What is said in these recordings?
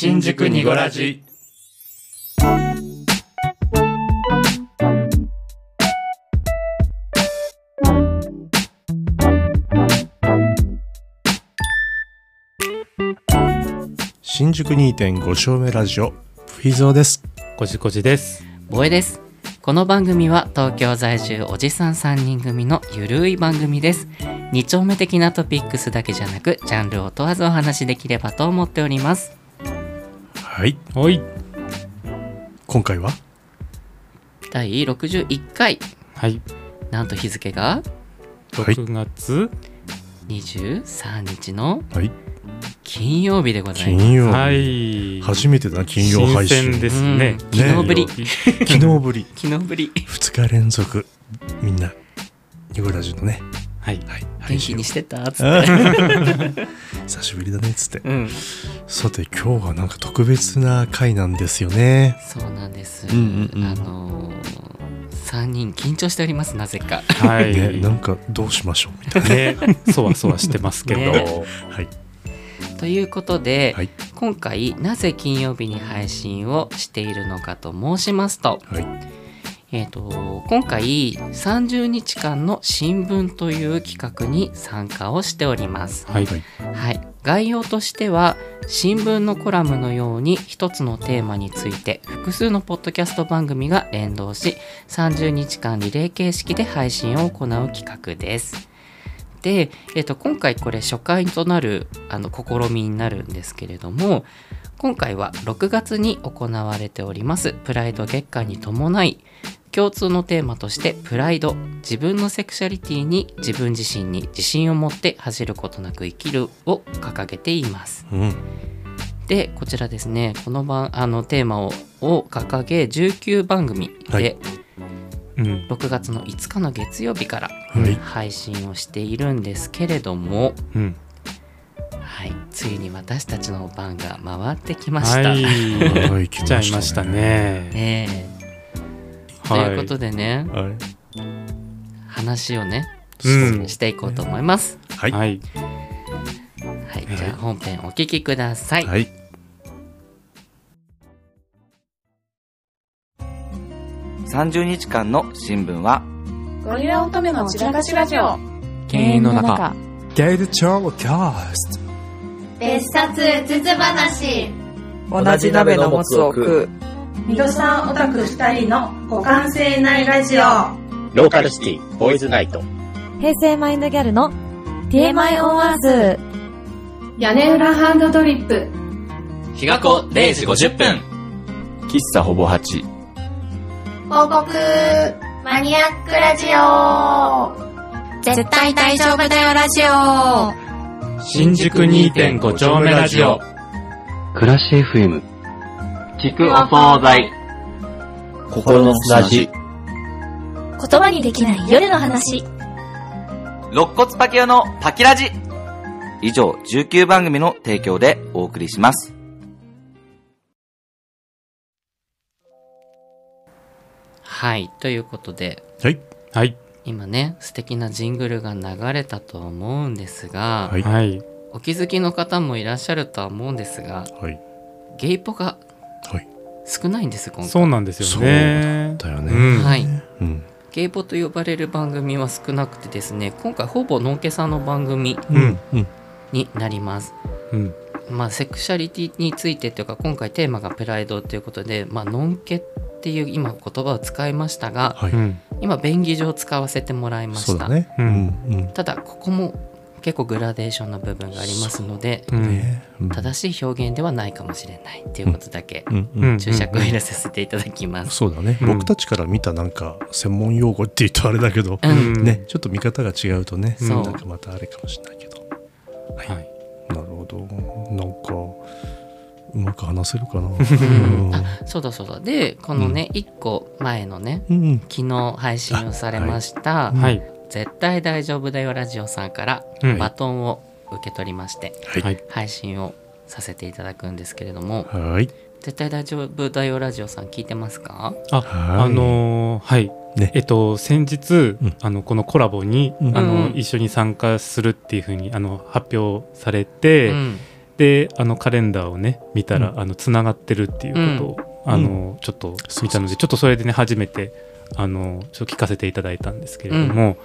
新宿にごラジ新宿2.5丁目ラジオフィゾーです。こじこじです。ボエです。この番組は東京在住おじさん3人組のゆるい番組です。二丁目的なトピックスだけじゃなくジャンルを問わずお話しできればと思っておりますはい。はい。今回は？第61回。はい。なんと日付が？はい。6月23日のはい。金曜日でございます。金曜日、はい。初めてだ金曜配信。新鮮ですね。うん。昨日ぶり。昨日ぶり。昨日ぶり。2日連続みんなニゴラジのねはい。はい。元気にしてた？っつって。久しぶりだねっつって。うん。さて今日はなんか特別な回なんですよね。そうなんです、うんうんうん。あのー、3人緊張しておりますなぜか。はい。ねなんかどうしましょうみたいねそわそわしてますけど、ね。なはい。ということで、はい。今回なぜ金曜日に配信をしているのかと申しますと,、はいえー、と今回30日間の新聞という企画に参加をしております。はいはいはい、概要としては新聞のコラムのように一つのテーマについて複数のポッドキャスト番組が連動し30日間リレー形式で配信を行う企画です。で、えっと今回これ初回となるあの試みになるんですけれども今回は6月に行われておりますプライド月間に伴い共通のテーマとしてプライド自分のセクシャリティに自分自身に自信を持って恥じることなく生きるを掲げています。うん。でこちらですねこの番あのテーマをを掲げ19番組はい。でうん。6月の5日の月曜日からはい。配信をしているんですけれども、うん。はい、ついに私たちの番が回ってきました。はい。はい来ちゃいましたね。ねえとはいいうことでね、はい。話をね、うん。していこうと思います。はい。はい。はい、じゃあ本編お聞きください。はい。30日間の新聞はゴリラ乙女の散らかしラジオ。犬猿の中。ゲイルチョーキャスト。別冊つつ話。同じ鍋のもつを食う。ミドさんオタク二人の互換性ないラジオ。ローカルシティ、ボーイズナイト。平成マインドギャルの TMI オンアース屋根裏ハンドドリップ。日が子0時50分。喫茶ほぼ8報告マニアックラジオ。絶対大丈夫だよラジオ。新宿2.5丁目ラジオ。暮らし FM 聞くお惣菜。心の砂地。言葉にできない夜の話。肋骨パキオのパキラジ。以上19番組の提供でお送りします。はい、ということで、はい。はい。今ね、素敵なジングルが流れたと思うんですが、はい。はい。お気づきの方もいらっしゃるとは思うんですが、はい。ゲイポがはい少ないんです、今回。そうなんですよね。だよね。うん。はい。うん。ゲイポと呼ばれる番組は少なくてですね、今回ほぼのんけさんの番組うん。うん。になります。うん。まあ、セクシャリティについてというか今回テーマがプライドということで、まあのんけっていう今言葉を使いましたがはい。うん。今便宜上使わせてもらいました、そうだね。ううんん。うん。ただここも結構グラデーションな部分がありますのでうん。ねうん正しい表現ではないかもしれないっていうことだけ注釈を入れさせていただきます。そうだね、うん。僕たちから見たなんか専門用語って言うとあれだけど、ねちょっと見方が違うとね、そう。なんかまたあれかもしれないけど。はい。なるほど。なんかうまく話せるかな。うん。あそうだそうだ。でこのね、一1個前のねうん昨日配信をされました「はい絶対大丈夫だよラジオ」さんからうん。バトンを受け取りまして、はい。はい。配信をさせていただくんですけれどもはい「絶対大丈夫だよラジオ」さん聞いてますか？あはい。あのーはい。ね。えっと先日、ん。あのこのコラボに、うん。あのうん。一緒に参加するっていうふうにあの発表されて、うん。であのカレンダーをね見たら、あのつながってるっていうことを、あのちょっと見たのでちょっとそれでね初めてあのちょっと聞かせていただいたんですけれども、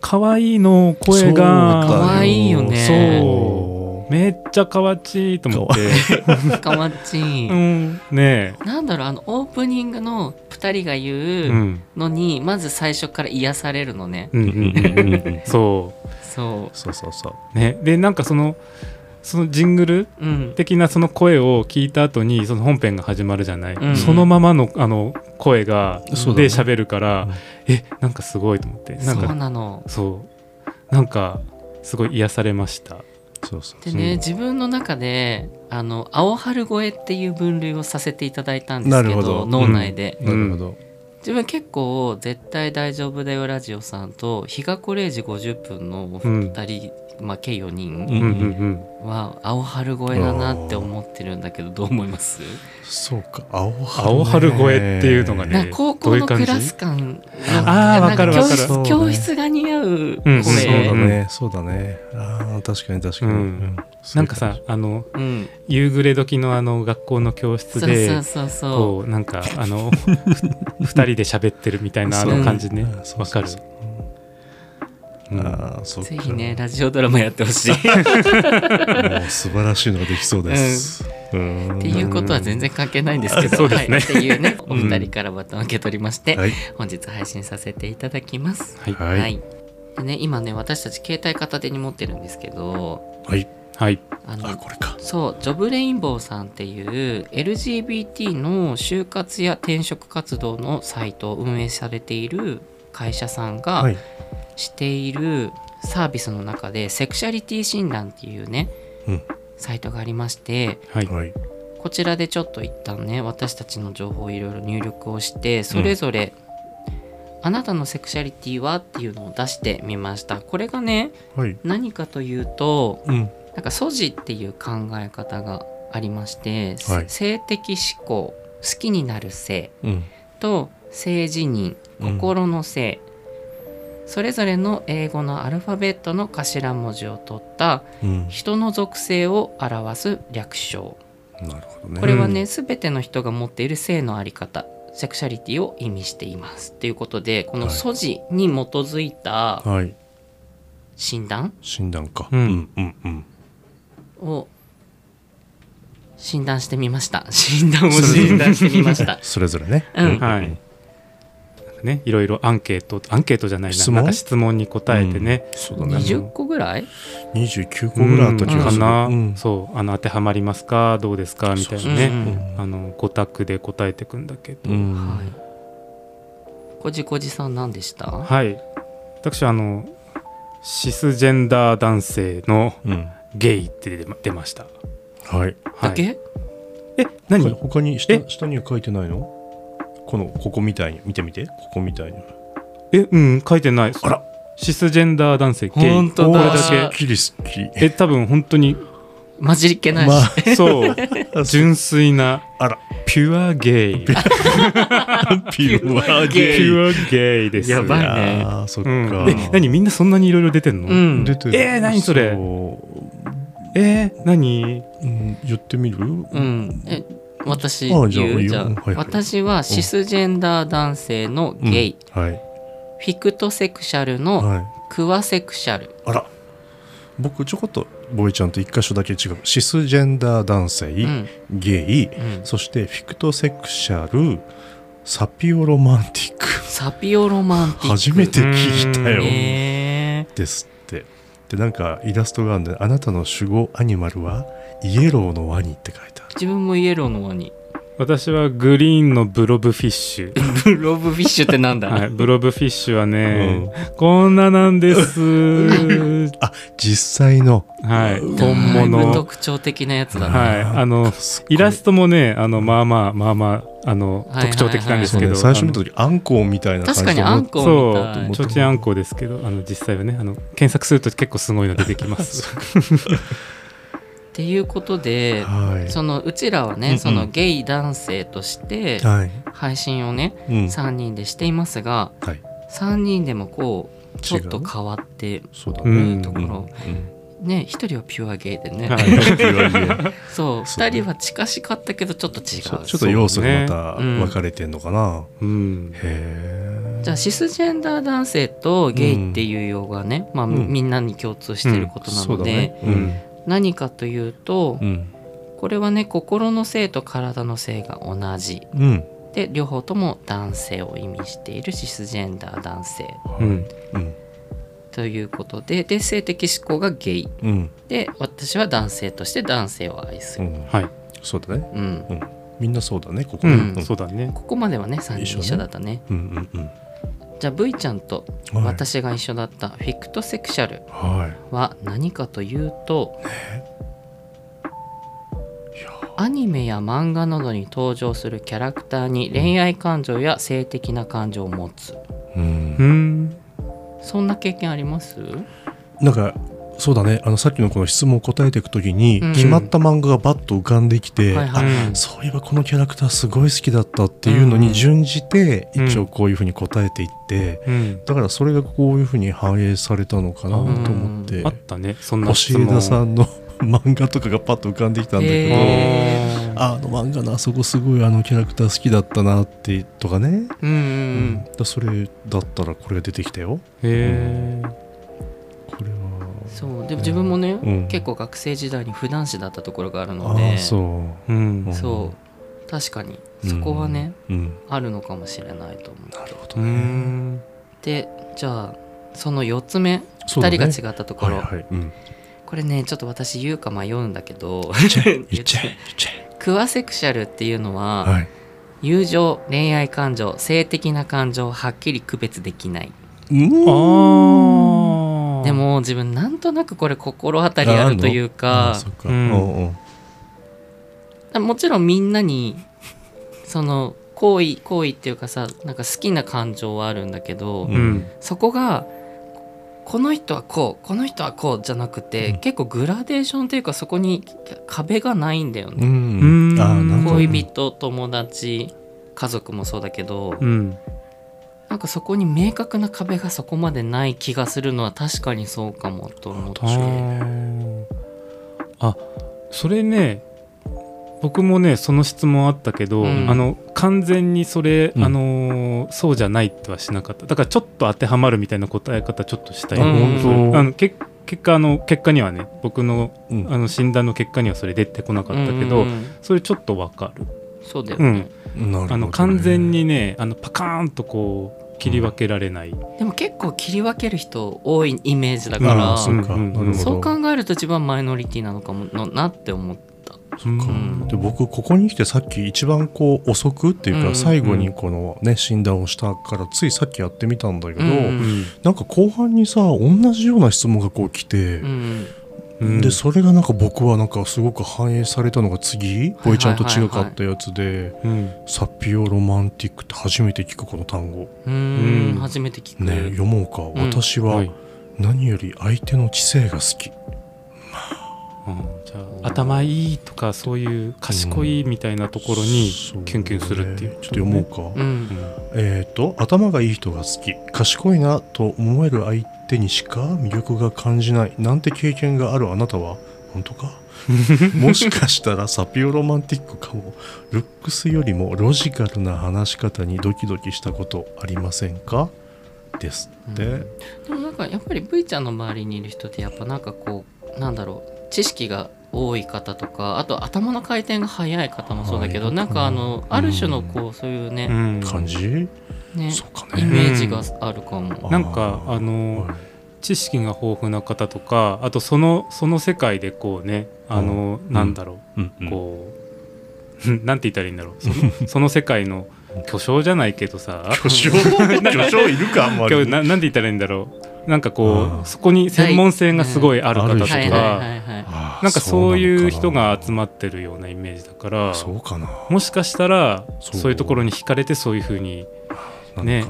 可愛いの声が可愛いよね。そう。めっちゃかわちいと思って。かわちい、うん。ねなんだろうあのオープニングの2人が言うのに、まず最初から癒されるのね、うんうんうんうん。そう。そう。そうそうそう。ね。でなんかそのそのジングルうん。的なその声を聞いた後にその本編が始まるじゃない、うん。そのままのあの声がで喋るから、えなんかすごいと思って。なんそうかなの。そう。なんかすごい癒されました。そうそう。でね、自分の中であの青春声っていう分類をさせていただいたんですけど脳内で、なるほど、自分結構「絶対大丈夫だよラジオ」さんと日がこ0時50分のうん2人、まあ、計4うん人うん。は青春声だなって思ってるんだけどどう思います？そうか。青春,、青春声っていうのがね高校のクラス感あーわかるわかる。教室教室が似合ううんそう声、だね、そうだね。ああ確かに確かに、うん。うん。なんかさあのうん、夕暮れ時のあの学校の教室そうでそうそうそこうなんかあのふ二人で喋ってるみたいなあの感じね。うん。そうわかる。そうん。ああそぜひねラジオドラマやってほしい。っもう素晴らしいのができそうです、うん。ていうことは全然関係ないんですけど、そうですね。はい、っていうねお二人からバトンを受け取りまして、はい。本日配信させていただきます。はい。はい。でね、今ね私たち携帯片手に持ってるんですけどはい。はい。あのあこれか。そうジョブレインボーさんっていう LGBT の就活や転職活動のサイトを運営されている会社さんがはい。しているサービスの中でセクシャリティ診断っていうね、うん。サイトがありましてはい。はい。こちらでちょっと一旦ね私たちの情報をいろいろ入力をしてそれぞれ、あなたのセクシャリティはっていうのを出してみました。これがねはい。何かというとうん。なんか素地っていう考え方がありまして、はい。性的思考好きになる性うん。と性自認うん心の性、それぞれの英語のアルファベットの頭文字を取ったうん。人の属性を表す略称。なるほどね。これはね、全ての人が持っている性のあり方セクシャリティを意味しています。っていうことでこのはい素地に基づいたはい。診断？診断か。うん。うんうんうん。を診断してみました。診断を診断してみました。それぞれね。うん。はいねいろいろアンケートアンケートじゃないな質問？なんか質問に答えてね、そうだね。20個ぐらい？29個ぐらいあった気がする。かな、うん。そうあの当てはまりますか？どうですか？みたいなね、うんあの5択で答えてくんだけど、うん。はい。こじこじさん何でした？はい。私あのシスジェンダー男性のうん。ゲイって出ま出ました。はい。はいだけ？え何？他他に下え？下には書いてないの？このここみたいに見てみて。ここみたいに。えうん書いてないあら。シスジェンダー男性ゲイ本当だ。これだけ。え多分本当に。混じりっけないし、まそう。純粋な。あら。ピュアゲイ。ピあピュアゲイ。ュアゲイです。やばいね。そっうん。か、え何みんなそんなにいろいろ出てんの、うん。出てる。えー何それ？えー、何？うん、言ってみる？うん。え私言じゃあいういよはいはい。私はシスジェンダー男性のゲイ、うんはい。フィクトセクシャルのはい。クワセクシャル、あら。僕ちょこっとボイちゃんと一箇所だけ違う。シスジェンダー男性、うん。ゲイ、うん。そしてフィクトセクシャルサピオロマンティック。サピオロマンティック。初めて聞いたよ。えですでなんかイラストがあるんであなたの守護アニマルはイエローのワニって書いてある。自分もイエローのワニ。私はグリーンのブロブフィッシュ。ブロブフィッシュってなんだ、はい、ブロブフィッシュはね、こんななんです。あ実際の。はい、だい本ぶ物。特徴的なやつだな、はい、あのイラストもね、あのまあまあまあまああのはいはいはい。特徴的なんですそうけど、ね最初見た時あんこうみたいな感じ確かにあんこうみたい。ちょちあんこですけど、あの実際はね、あの検索すると結構すごいの出てきます。っていうことで、はい。そのうちらはね、うんうん。そのゲイ男性としてはい。配信をね、うん。3人でしていますがはい。3人でもこうちょっと変わってそうだうねんところ、ね一人はピュアゲイでね、はい。そう二人は近しかったけどちょっと違う。ちょっと要素がまた分かれてんのかな、うん。へえじゃあシスジェンダー男性とゲイっていう用がね、まあ、ん。みんなに共通してることなので、ね。うん何かというと、うん。これはね心の性と体の性が同じ。うん。で両方とも男性を意味しているシスジェンダー男性。うん。うん。ということでで性的指向がゲイ。うん。で私は男性として男性を愛する、うん。はい。そうだね。うん。うん。みんなそうだねここね。うん、そうだね。ここまではね3人一緒だったね。うんうんうんじゃあ V ちゃんとはい。私が一緒だったフィクトセクシャルは何かというと、アニメや漫画などに登場するキャラクターに恋愛感情や性的な感情を持つ。うん。うん。そんな経験あります？なんかそうだね。あのさっきのこの質問を答えていくときに、うん。決まった漫画がバッと浮かんできて、はいはいあそういえばこのキャラクターすごい好きだったっていうのに準じて、うん一応こういうふうに答えていって、うん。だからそれがこういうふうに反映されたのかなと思って、あったね。そんな星枝さんの漫画とかがパッと浮かんできたんだけど、へあの漫画のあそこすごいあのキャラクター好きだったなってとかね、うんうんうん。だそれだったらこれが出てきたよ。へえこれはそう。でも自分もね、うん。結構学生時代に普段子だったところがあるのあであそう。うん。うん。そう。確かにそこはね、うん。あるのかもしれないと思う。なるほうど。ね、ん。でじゃあその4つ目、そうだね。2人が違ったところ、はいはい、うん、これねちょっと私言うか迷うんだけどクワセクシャルっていうのは、えはい。友情恋愛感情性的な感情をはっきり区別できない。うんああでも自分なんとなくこれ心当たりあるというあかそっか、ううん。んうん。もちろんみんなにその好意好意っていうかさなんか好きな感情はあるんだけど、うん。うんそこがこの人はこうこの人はこうじゃなくて、うん。結構グラデーションっていうかそこに壁がないんだようね、ん。うん。恋人友達家族もそうだけど、うんなんかそこに明確な壁がそこまでない気がするのは確かにそうかもと思って。あそれね僕もねその質問あったけど、うん。あの完全にそれ、うん。あのーそうじゃないってはしなかった。だからちょっと当てはまるみたいな答え方ちょっとしたよ、うん。あのけ結果あの結果にはね僕のうん。あの診断の結果にはそれ出てこなかったけど、うんうんうん。それちょっとわかる、そうだよね。うん、なるほどね。あの完全にねあのパカーンとこう切り分けられない、でも結構切り分ける人多いイメージだから、そう考えると自分はマイノリティなのかものなって思った。うん。で僕ここに来てさっき一番こう遅くっていうか、うん最後にこのね診断をしたからついさっきやってみたんだけど、うんうん。なんか後半にさ同じような質問がこう来て、うんうん。でそれがなんか僕はなんかすごく反映されたのが次ボイちゃんと違かったやつで、うん。サピオロマンティックって初めて聞くこの単語。うーん。うん。初めて聞く。ね読もうか、ん。私ははい。何より相手の知性が好きうん。じゃあ頭いいとかそういう賢いみたいなところにキュンキュンするっていうね。ちょっと読もうか、うん。えっ、と頭がいい人が好き。賢いなと思える相手にしか魅力が感じない。なんて経験があるあなたは？本当か？もしかしたらサピオロマンティックかも。ルックスよりもロジカルな話し方にドキドキしたことありませんか？ですって、でもなんかやっぱり V ちゃんの周りにいる人ってやっぱなんかこうなんだろう知識が多い方とかあと頭の回転が速い方もそうだけどはい。なんかあのある種のこうそういうねうん。感じ？ねイメージがあるかも。なんかあのはい知識が豊富な方とかあとそのその世界でこうねあの、うん。なんだろう。ん。ううん。こう なんて言ったらいいんだろう。そのその世界の巨匠じゃないけどさ。巨匠？巨匠いるかあんまり。今日ななんて言ったらいいんだろう。なんかこうそこに専門性がすごいある方とか。なんかそういう人が集まってるようなイメージだからそうかな。もしかしたらそう。そういうところに惹かれてそういうふうにね。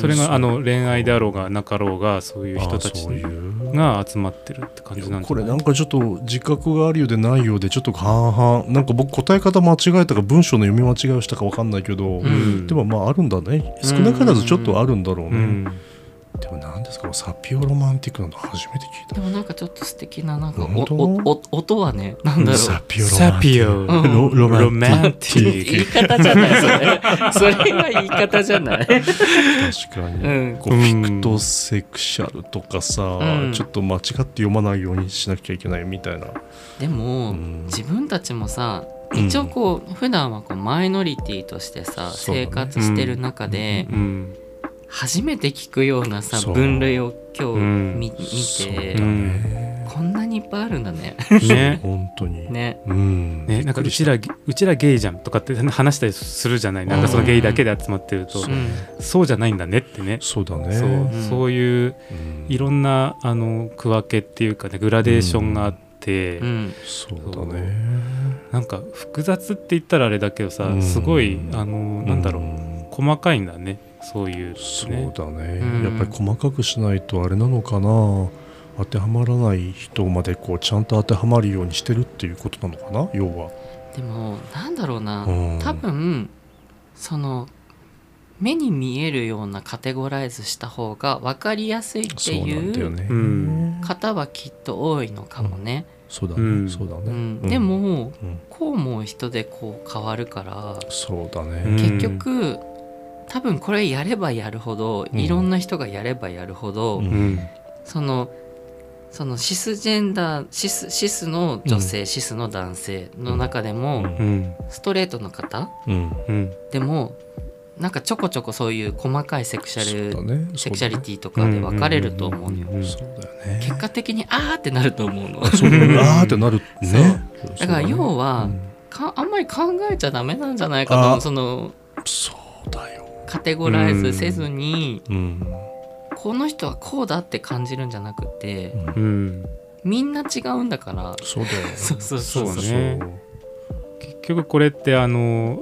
それがあの恋愛であろうがなかろうがそういう人たちあそういうが集まってるって感じなんじこれなんかちょっと自覚があるようでないようでちょっと半々。なんか僕答え方間違えたか文章の読み間違いをしたか分かんないけど、ん。でもまああるんだね。少なからずちょっとあるんだろうね、うんでも何ですかサピオロマンティックなの初めて聞いた。でもなんかちょっと素敵ななんかおおお音はねなんだろう。サピオロマンティック。サピオ。うん。ロロマンロマンテ言ィいック方じゃないそれ。それが言い方じゃない。確かに、うん。こうフィクトセクシャルとかさ、うん。ちょっと間違って読まないようにしなきゃいけないみたいな、でも、うん。自分たちもさうん。一応こう、普段はこうマイノリティとしてさ、ね。生活してる中で、うん初めて聞くようなさ分類を今日うん。見,、見て、うんこんなにいっぱいあるんだね。ね。本当に。ね。うん。ね、なんかうちらうちらゲイじゃんとかって話したりするじゃない。なんかそのゲイだけで集まってると、う。んそうじゃないんだねってね。そうだね。そう。うん。そういううん。いろんなあの区分けっていうかねグラデーションがあって、うん。そうだね。なんか複雑って言ったらあれだけどさ、うん。すごいあのなんだろう、ん。細かいんだねそういうそうねだね、うん。やっぱり細かくしないとあれなのかな。当てはまらない人までこうちゃんと当てはまるようにしてるっていうことなのかな要は、でもなんだろうな、うん。多分その目に見えるようなカテゴライズした方が分かりやすいっていう方はきっと多いのかもね。そうだね、うん。そうだね、うん。うん。でもうん。こう思う人でこう変わるからそうだうんね、結局多分これやればやるほどうん。いろんな人がやればやるほど、うん。うんそのそのシスジェンダーシスシスの女性、シスの男性の中でも、うん。うんストレートの方うん。うん。でもなんかちょこちょこそういう細かいセクシャル、そうだね。セクシャリティとかで分かれると思うの。よ、うんそうだよね。結果的にあーってなると思うの。そうあーってなるね。だから要は、うん。かあんまり考えちゃダメなんじゃないかとそのそうだよ、カテゴライズせずに、うん。この人はこうだって感じるんじゃなくて、うん。みんな違うんだから。そうだよ そうそうそうそう。ね。結局これってあの、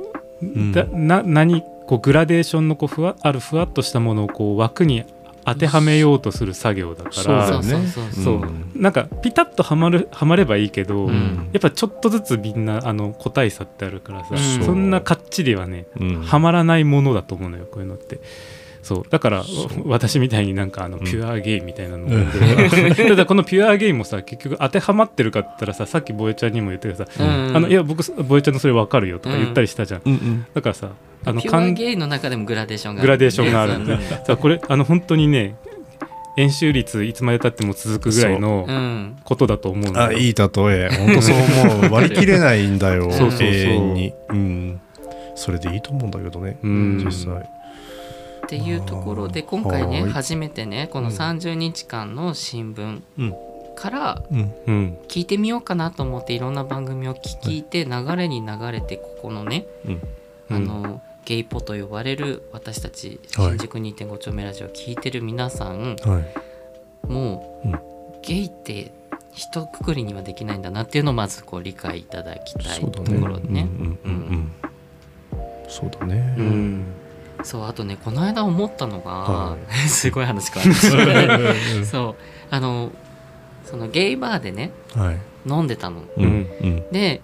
だな何こうグラデーションのこうふわあるふわっとしたものをこう枠に当てはめようとする作業だから。そうなんかピタッとはまるはまればいいけど、ん。やっぱちょっとずつみんなあの個体差ってあるからさ、う。んそんなかっちりはね、うん。はまらないものだと思うのよこういうのって。そう。だから私みたいになんかあのピュアゲイみたいなのを、ただこのピュアゲイもさ結局当てはまってるかって言ったらささっきボエちゃんにも言ったけどさ、うん。あのいや僕ボエちゃんのそれ分かるよとか言ったりしたじゃん、うん。うん。だからさあのピュアゲイの中でもグラデーションがグラデーションがあるんで。これあの本当にね円周率いつまでたっても続くぐらいのう。んことだと思うのよ。あいい例え。本当そう思う。割り切れないんだよ そうそうそう。永遠に。うん。それでいいと思うんだけどねうん。実際。っていうところで今回ねはい。初めてねこの30日間の新聞。うん。からうん。うん。聞いてみようかなと思っていろんな番組を聞いて流れに流れてここのねうん。あのゲイポと呼ばれる私たちはい。新宿2.5丁目ラジオを聞いてる皆さんはい。もうん。うゲイって一括りにはできないんだなっていうのをまずこう理解いただきたいところでね。そうだね。うん。そうあとねこの間思ったのが、は すごい話変わる そう。あのそのゲイバーでねはい。飲んでたの。うんうん。で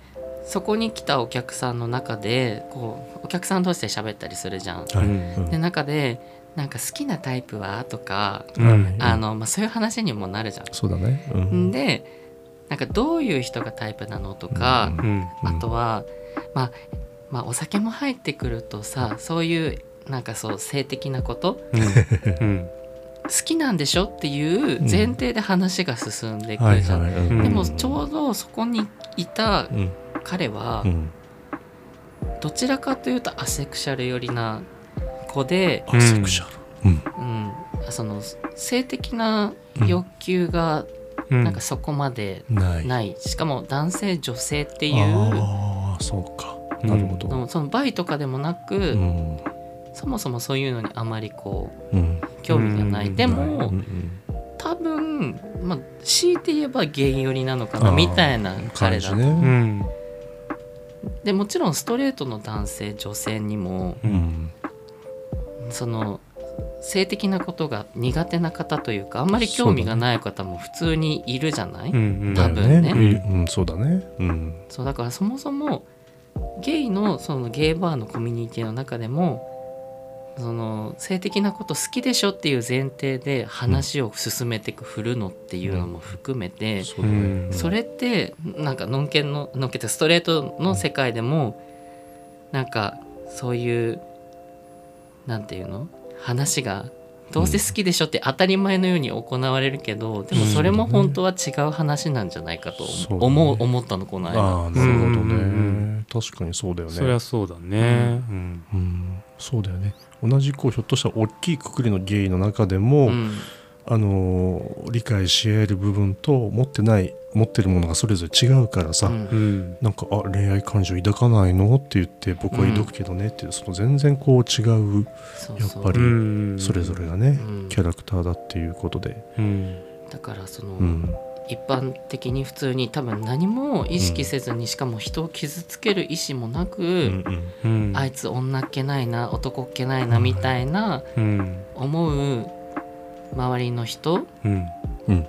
そこに来たお客さんの中でこうお客さん同士で喋ったりするじゃん。はい。うん。で中でなんか好きなタイプはとか、うん。あのまあ、そういう話にもなるじゃん。そうだね。うん。でなんかどういう人がタイプなのとか、うん。あとは、まあ、まあお酒も入ってくるとさそういうなんかそう性的なことうん。好きなんでしょっていう前提で話が進んでいくはいじゃん。はい。うん。でもちょうどそこにいたうん彼はうん。どちらかというとアセクシャル寄りな子で、アセクシャル。うん。うん、その性的な欲求がうん。なんかそこまでない。ない、しかも男性女性っていうああそうか。なるほど。のそのバイとかでもなく、うん。そもそもそういうのにあまりこううん。興味がない、うん。でうん。も、うん。多分、まあ、強いて言えばゲイ寄りなのかなみたいな彼だと、感じね。うんでもちろんストレートの男性女性にもうん。その性的なことが苦手な方というかあんまり興味がない方も普通にいるじゃない、うん多分ね。うんうんそうだね。うん。そうだからそもそもゲイのそのゲイバーのコミュニティの中でもその性的なこと好きでしょっていう前提で話を進めていく振るのっていうのも含めて、それってなんかのんけんののんけってストレートの世界でもなんかそういうなんていうの話がどうせ好きでしょって当たり前のように行われるけどでもそれも本当は違う話なんじゃないかと思う思ったのこの間。なるほどね、うん確かにそうだよねそりゃそうだねうんうん、そうだよね。同じこうひょっとしたら大きいくくりのゲイの中でも、うん。あのー理解し合える部分と持ってない持ってるものがそれぞれ違うからさ、うん。うん。なんかあ恋愛感情抱かないの？って言って僕は抱くけどね。っていう、その全然こう違うそうそう。やっぱりうん。それぞれがね、うん。キャラクターだっていうことで、うん。だからその、うん一般的に普通に多分何も意識せずに、しかも人を傷つける意思もなく、あいつ女っ気ないな男っ気ないなみたいなうん思う周りの人うん。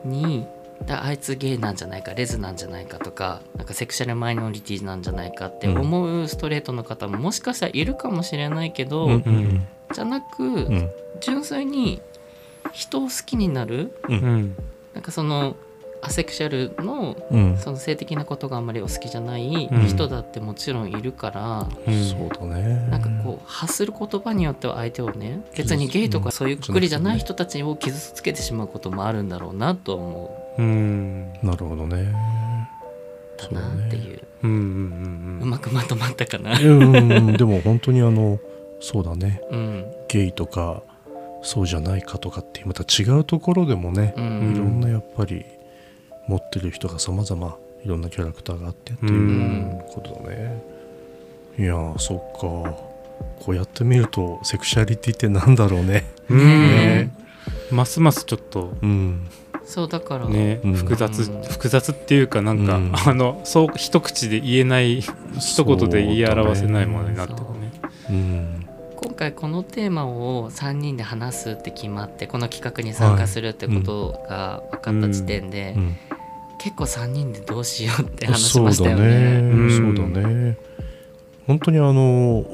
にだあいつゲイなんじゃないかレズなんじゃないかとかなんかセクシャルマイノリティなんじゃないかって思うストレートの方ももしかしたらいるかもしれないけど、じゃなく、うん。純粋に人を好きになる。うん。なんかそのアセクシャルのうん。その性的なことがあんまりお好きじゃないうん。人だってもちろんいるから、うん。そうだね。なんかこう発する言葉によっては相手をね別にゲイとかそういうくくりじゃない人たちを傷つけてしまうこともあるんだろうなと思う。ん。なるほどね。うだなっていう。うんうんうまくまとまったかな。うん。でも本当にあのそうだね。うん。ゲイとかそうじゃないかとかっていうまた違うところでもね、うん。いろんなやっぱり持ってる人が様々いろんなキャラクターがあってっていうことだね、いやーそっか。こうやってみるとセクシャリティってなんだろうね。うん。ねますますちょっとうん。そうだから、ねうん。複雑うん。複雑っていうかなんかうん。あのそう一口で言えない一言で言い表せないものになってるね。うん。今回このテーマを3人で話すって決まってこの企画に参加するってことが分かった時点で、うん結構3人でどうしようって話しそうだましたよね。ね、うん。そうだね。本当にあの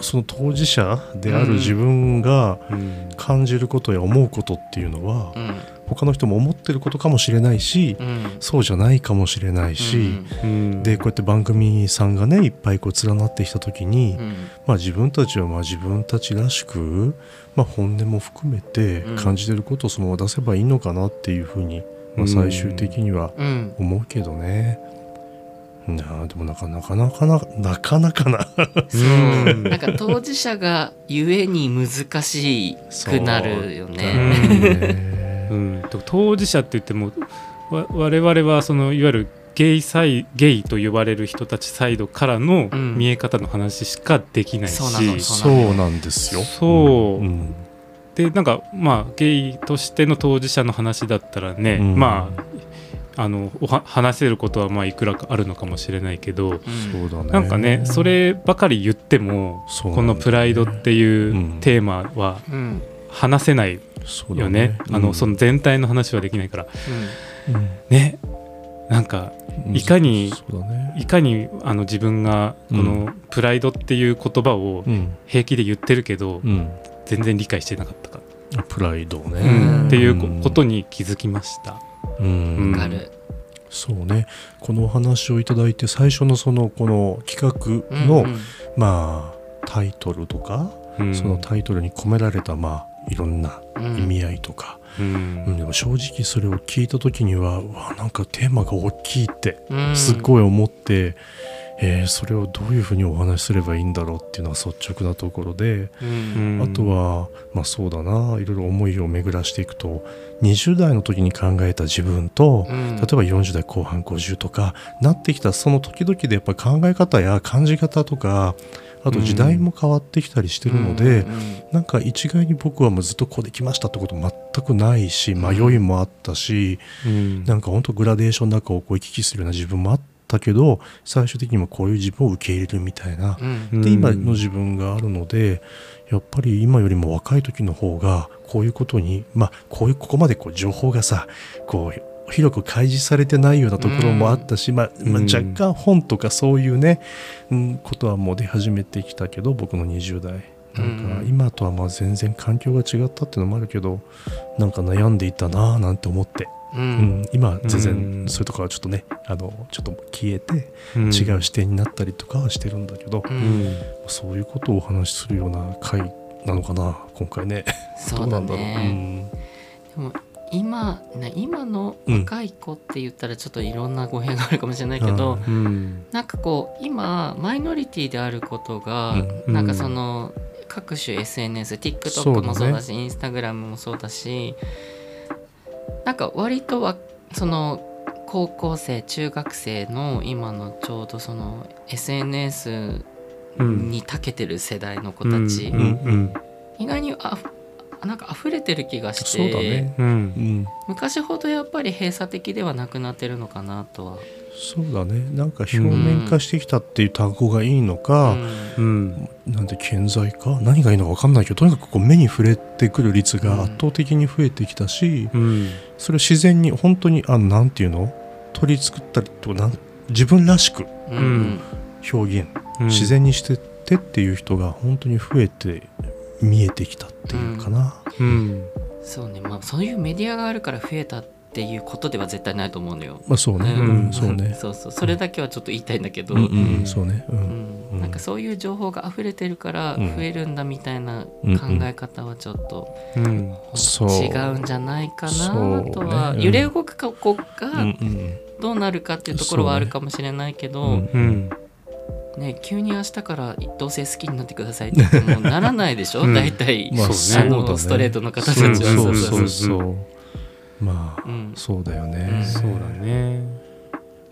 その当事者である自分がうん。感じることや思うことっていうのは、うん。他の人も思ってることかもしれないし、うん。そうじゃないかもしれないし、うん。でこうやって番組さんがねいっぱいこう連なってきた時に、うん。まあ、自分たちはまあ自分たちらしく、まあ、本音も含めてうん。感じてることをそのまま出せばいいのかなっていうふうに、まあ、うん。最終的にはうん。思うけどね。なあでもなかなかなかななかなかな。そう。なんか当事者がゆえに難しくなるよね。ねう。ん、と当事者って言ってもわ我々はそのいわゆるゲイサイゲイと呼ばれる人たちサイドからのうん。見え方の話しかできないし、そうなの。そうなんですよ。そう。うんでなんかまあゲイとしての当事者の話だったらね、うん。まああのおは話せることはまあいくらかあるのかもしれないけど、うんそうだね。なんかねそればかり言ってもね。このプライドっていううん。テーマはうん話せないよね。あのその全体の話はできないから。ね。なんかうん。いかにね。いかにあの自分がこうのプライドっていう言葉をうん。平気で言ってるけどうん。全然理解してなかった。か、プライドね。うん。っていうことに気づきました。うん。うん。わかる。そうね。このお話をいただいて最初のそのこの企画の、うんうん。まあタイトルとか、うん。そのタイトルに込められたまあいろんな意味合いとか、ううんんでも正直それを聞いた時にはうわなんかテーマが大きいってうん。すっごい思って、えーそれをどういうふうにお話しすればいいんだろうっていうのが率直なところで、うん。あとはまあそうだないろいろ思いを巡らしていくと20代の時に考えた自分と、うん。例えば40代後半50とかなってきたその時々でやっぱ考え方や感じ方とかあと時代も変わってきたりしてるので、うん。うん。なんか一概に僕はもうずっとこうできましたってこと全くないし迷いもあったし、うん。なんか本当グラデーションの中をこう行き来するような自分もあったけど最終的にもこういう自分を受け入れるみたいな、うん。で今の自分があるのでやっぱり今よりも若い時の方がこういうことにまあこういうここまでこう情報がさこう広く開示されてないようなところもあったし、まあまあ、うん。若干本とかそういうね、うん、ことはもう出始めてきたけど僕の20代。なんか今とはまあ全然環境が違ったっていうのもあるけどなんか悩んでいたなぁなんて思って、うん。うん。今は全うん。然そういうところはちょっとねあのちょっと消えてうん。違う視点になったりとかはしてるんだけど、そういうことをお話しするような回なのかな今回ね。そうだどうなんだろう、ねでも今ね今の若い子って言ったらちょっといろんな語弊があるかもしれないけど、うん。うん。なんかこう今マイノリティであることが、うん。なんかその各種 SNSTikTok そうだねもそうだし、インスタグラムもそうだしなんか割とはその高校生中学生の今のちょうどその SNS うん。に長けてる世代の子たち、意外にあなんか溢れてる気がしてそうだね。うんうん。昔ほどやっぱり閉鎖的ではなくなってるのかなとは。そうだね。なんか表面化してきたっていう単語がいいのか、うん。なんで顕在か何がいいのか分かんないけどとにかくこう目に触れてくる率が圧倒的に増えてきたし、うん。それを自然に本当にあのなんていうの？取り作ったりとかなん自分らしく表現、うん。自然にしてってっていう人が本当に増えて見えてきたっていうかな、うん。そうね。まあそういうメディアがあるから増えたっていうことでは絶対ないと思うのよ。まあそうね、ううんんそうね。そうそう。それだけはちょっと言いたいんだけど、うんうんそうね。ううん。んなんかそういう情報が溢れてるからうん。増えるんだみたいな考え方はちょっとうん違うんじゃないかなとは、ね。揺れ動く子うんがうん。どうなるかっていうところはあるかもしれないけど、そうねうん。ね、急に明日から同性好きになってくださいって言ってもならないでしょ、うん。大体、まああそうね。のストレートの方たちは。うんそうそうそそう。うそうまあ、うん。そうだよね、うん。そうだね。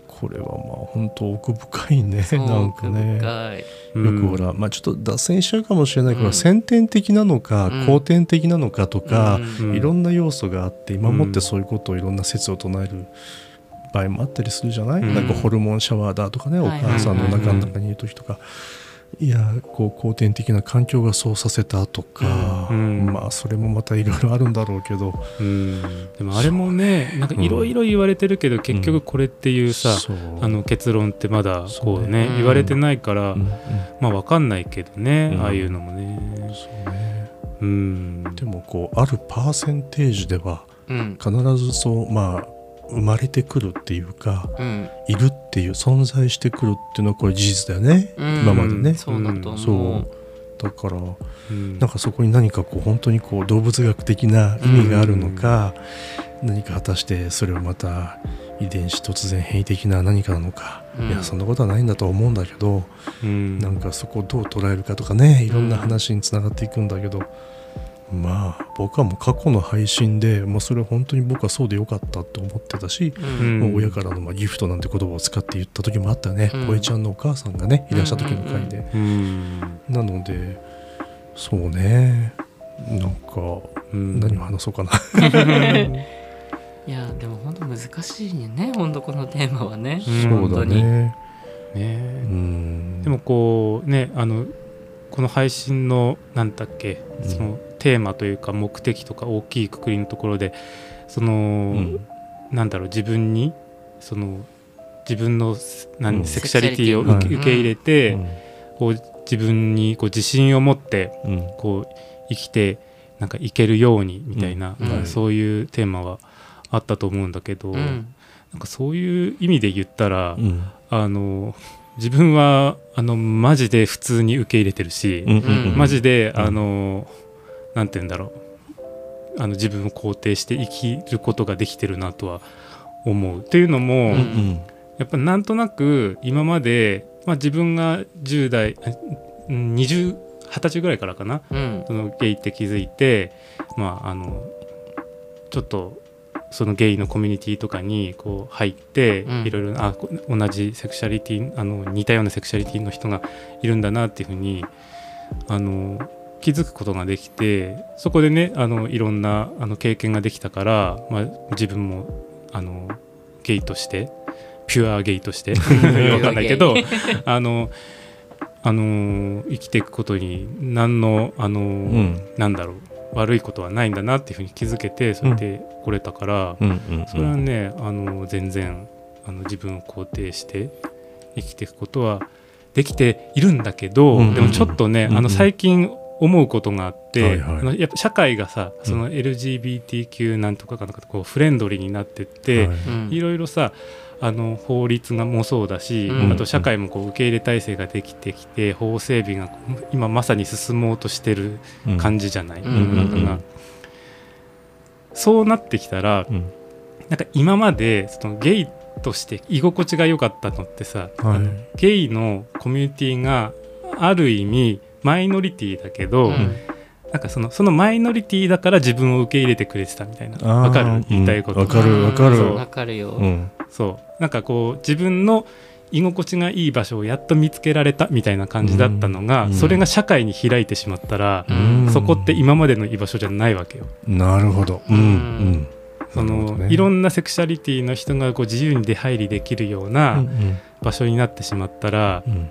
これはまあ本当奥深いねなんかね。よくほら、まあちょっと脱線しちゃうかもしれないけど、うん。先天的なのか、うん。後天的なのかとか、うん。いろんな要素があって今もってそういうことをいろんな説を唱える場合もあったりするじゃない、うん。なんかホルモンシャワーだとかね、はい。お母さんの中の中にいる時とか。いやこう後天的な環境がそうさせたとか、うん。まあそれもまたいろいろあるんだろうけど。うん。でもあれもねなんかいろいろ言われてるけど結局これっていうさあの結論ってまだこうね。ね言われてないからうん。うん。まあわかんないけどねうん。ああいうのもね。そうね。うん。でもこうあるパーセンテージではうん。必ずそうまあ生まれてくるっていうかうん。いるっていう存在してくるっていうのはこれ事実だよね、うん。今までね。そうだとそう。だからうん。なんかそこに何かこう本当にこう動物学的な意味があるのか、何か果たしてそれをまた遺伝子突然変異的な何かなのか、うん。いやそんなことはないんだとは思うんだけど、うん。なんかそこをどう捉えるかとかねいろんな話につながっていくんだけど、まあ僕はもう過去の配信でもうそれは本当に僕はそうでよかったって思ってたし、うん。親からのまあギフトなんて言葉を使って言った時もあったよね、うん。おえちゃんのお母さんがねいらっしゃった時の回で、うん。なのでそうね。なんかうん。何を話そうかな、いやでも本当難しいね。本当このテーマはね、うんそうだね。うねん。でもこうねあのこの配信のなんだっけうん。そのテーマというか目的とか大きいくくりのところでその、うん。なんだろう自分にその自分のなんうん。セクシャリティを受け受け入れて、うん。こう自分にこう自信を持ってうん。こう生きてなんかいけるようにみたいな、そういうテーマはあったと思うんだけど、うん。なんかそういう意味で言ったら、うん。あの自分はあのマジで普通に受け入れてるし、マジで、うん。あのなんて言うんだろう。あの自分を肯定して生きることができてるなとは思う。っていうのも、うんうん。やっぱなんとなく今まで、まあ、自分が10代うん20 20歳ぐらいからかな。うん。そのゲイって気づいてまああのちょっとそのゲイのコミュニティとかにこう入って、うん。いろいろあこ同じセクシャリティあの似たようなセクシャリティの人がいるんだなっていうふうにあの気づくことができてそこでねあのいろんなあの経験ができたから、まあ、自分もあのゲイとしてピュアゲイとしてわかんないけど あのあの生きていくことに何のあの、ん。なんだろう悪いことはないんだなっていうふうに気づけてそうやって来れたから、うんうんそれはねあの全然あの自分を肯定して生きていくことはできているんだけど、うんでもちょっとね、うんあの最近思うことがあって、はいはい。あのやっぱ社会がさその LGBTQ なんとかかなんかこうフレンドリーになってって、はい。うん。いろいろさあの法律がもそうだし、うん。あと社会もこう受け入れ体制ができてきて法整備が今まさに進もうとしてる感じじゃない、うん。世の中が、うん。そうなってきたら、うん。なんか今までそのゲイとして居心地が良かったのってさ、はい。ゲイのコミュニティがある意味マイノリティだけど、うん。なんかそのそのマイノリティだから自分を受け入れてくれてたみたいな。わかる？言いたいこと、うんわかるわかる。そうわかるよ、うん。そう。なんかこう自分の居心地がいい場所をやっと見つけられたみたいな感じだったのが、うん。それが社会に開いてしまったら、うん。そこって今までの居場所じゃないわけよ。なるほど。うん。うん。そのね。いろんなセクシャリティの人がこう自由に出入りできるようなうん場所になってしまったら、うんうん。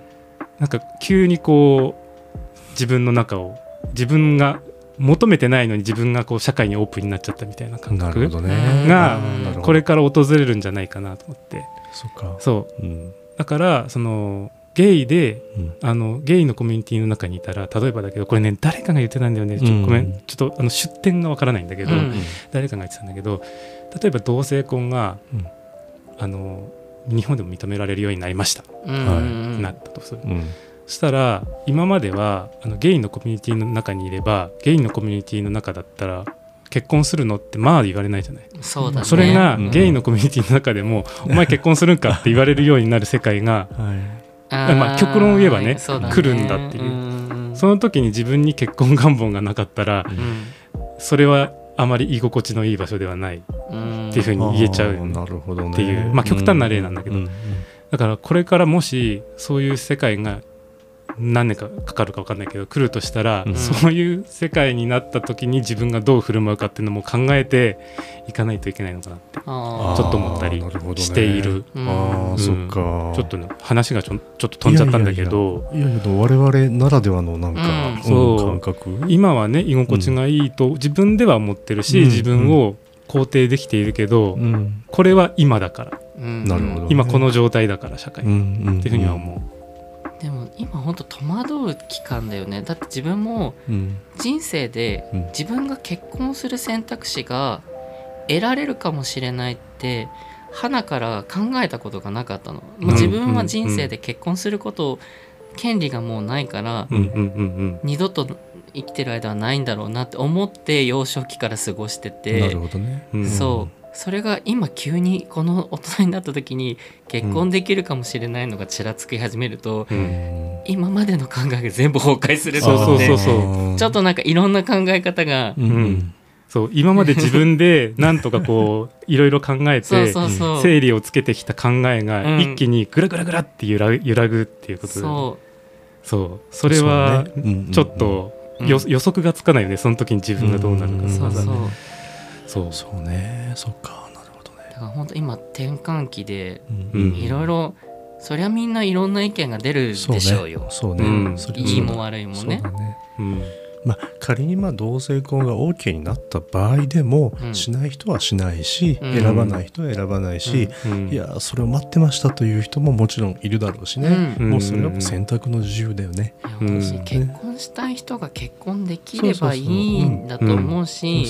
なんか急にこう自分の中を自分が求めてないのに自分がこう社会にオープンになっちゃったみたいな感覚がこれから訪れるんじゃないかなと思って。そっか。そう。うん。だからそのゲイでうん。あのゲイのコミュニティの中にいたら例えばだけどこれね誰かが言ってたんだよね。ちょうんごめん。ちょっとあの出典がわからないんだけど、うん。誰かが言ってたんだけど例えば同性婚が、うん。あの日本でも認められるようになりました、うんうんなったとする。うん。そしたら今まではあのゲイのコミュニティの中にいればゲイのコミュニティの中だったら結婚するのってまあ言われないじゃない、そうだね。それがうん。ゲイのコミュニティの中でも、お前結婚するんかって言われるようになる世界がはい。まあ極論を言えばねそうだ来るんだっていう。ん。その時に自分に結婚願望がなかったらそれはあまり居心地のいい場所ではないうんっていうふうに言えちゃうあーなるほどね。っていう。まあ極端な例なんだけど。うん。だからこれからもしそういう世界が何年かかかるか分かんないけど来るとしたら、うん。そういう世界になった時に自分がどう振る舞うかっていうのも考えていかないといけないのかなってあちょっと思ったりあーなるほどね。している。うん。ああ、うんそっか。ちょっとね話がちょちょっと飛んじゃったんだけどいやいやいや我々ならではのなんか、うん。うんそう。感覚。今はね居心地がいいと自分では思ってるし、うん。自分を肯定できているけど、うん。これは今だから。うん。なるほど今この状態だから社会、うんうんっていうふうには思でも今本当戸惑う期間だよね。だって自分もうん。人生でうん。自分が結婚する選択肢が得られるかもしれないって花から考えたことがなかったの。もう自分は人生で結婚することを権利がもうないから、二度と生きてる間はないんだろうなって思って幼少期から過ごしてなてるほどね。うん。そうそれが今急にこの大人になった時に結婚できるかもしれないのがちらつき始めると、うん。今までの考えが全部崩壊するとそう思ってそうそうちょっとなんかいろんな考え方が、うん。うん。そう今まで自分で なんとかこういろいろ考えそうてそうそう。整理をつけてきた考えがうん。一気にグラグラグラって揺ら揺らぐっていうことでそそう。それはちょっと予測がつかないよね。その時に自分がどうなるかうそうそうそう。そうね。そっか。なるほどね。だから本当今転換期でうん。いろいろそりゃみんないろんな意見が出るでしょうよ。そうね。うん。それはいいも悪いもね。そうだね。うんまあ、仮にまあ同性婚が OK になった場合でも、うん。しない人はしないし、うん。選ばない人は選ばないし、うん。いやそれを待ってましたという人ももちろんいるだろうしね、うん。もうそれは選択の自由だよね。結婚したい人が結婚できればいいんだと思うし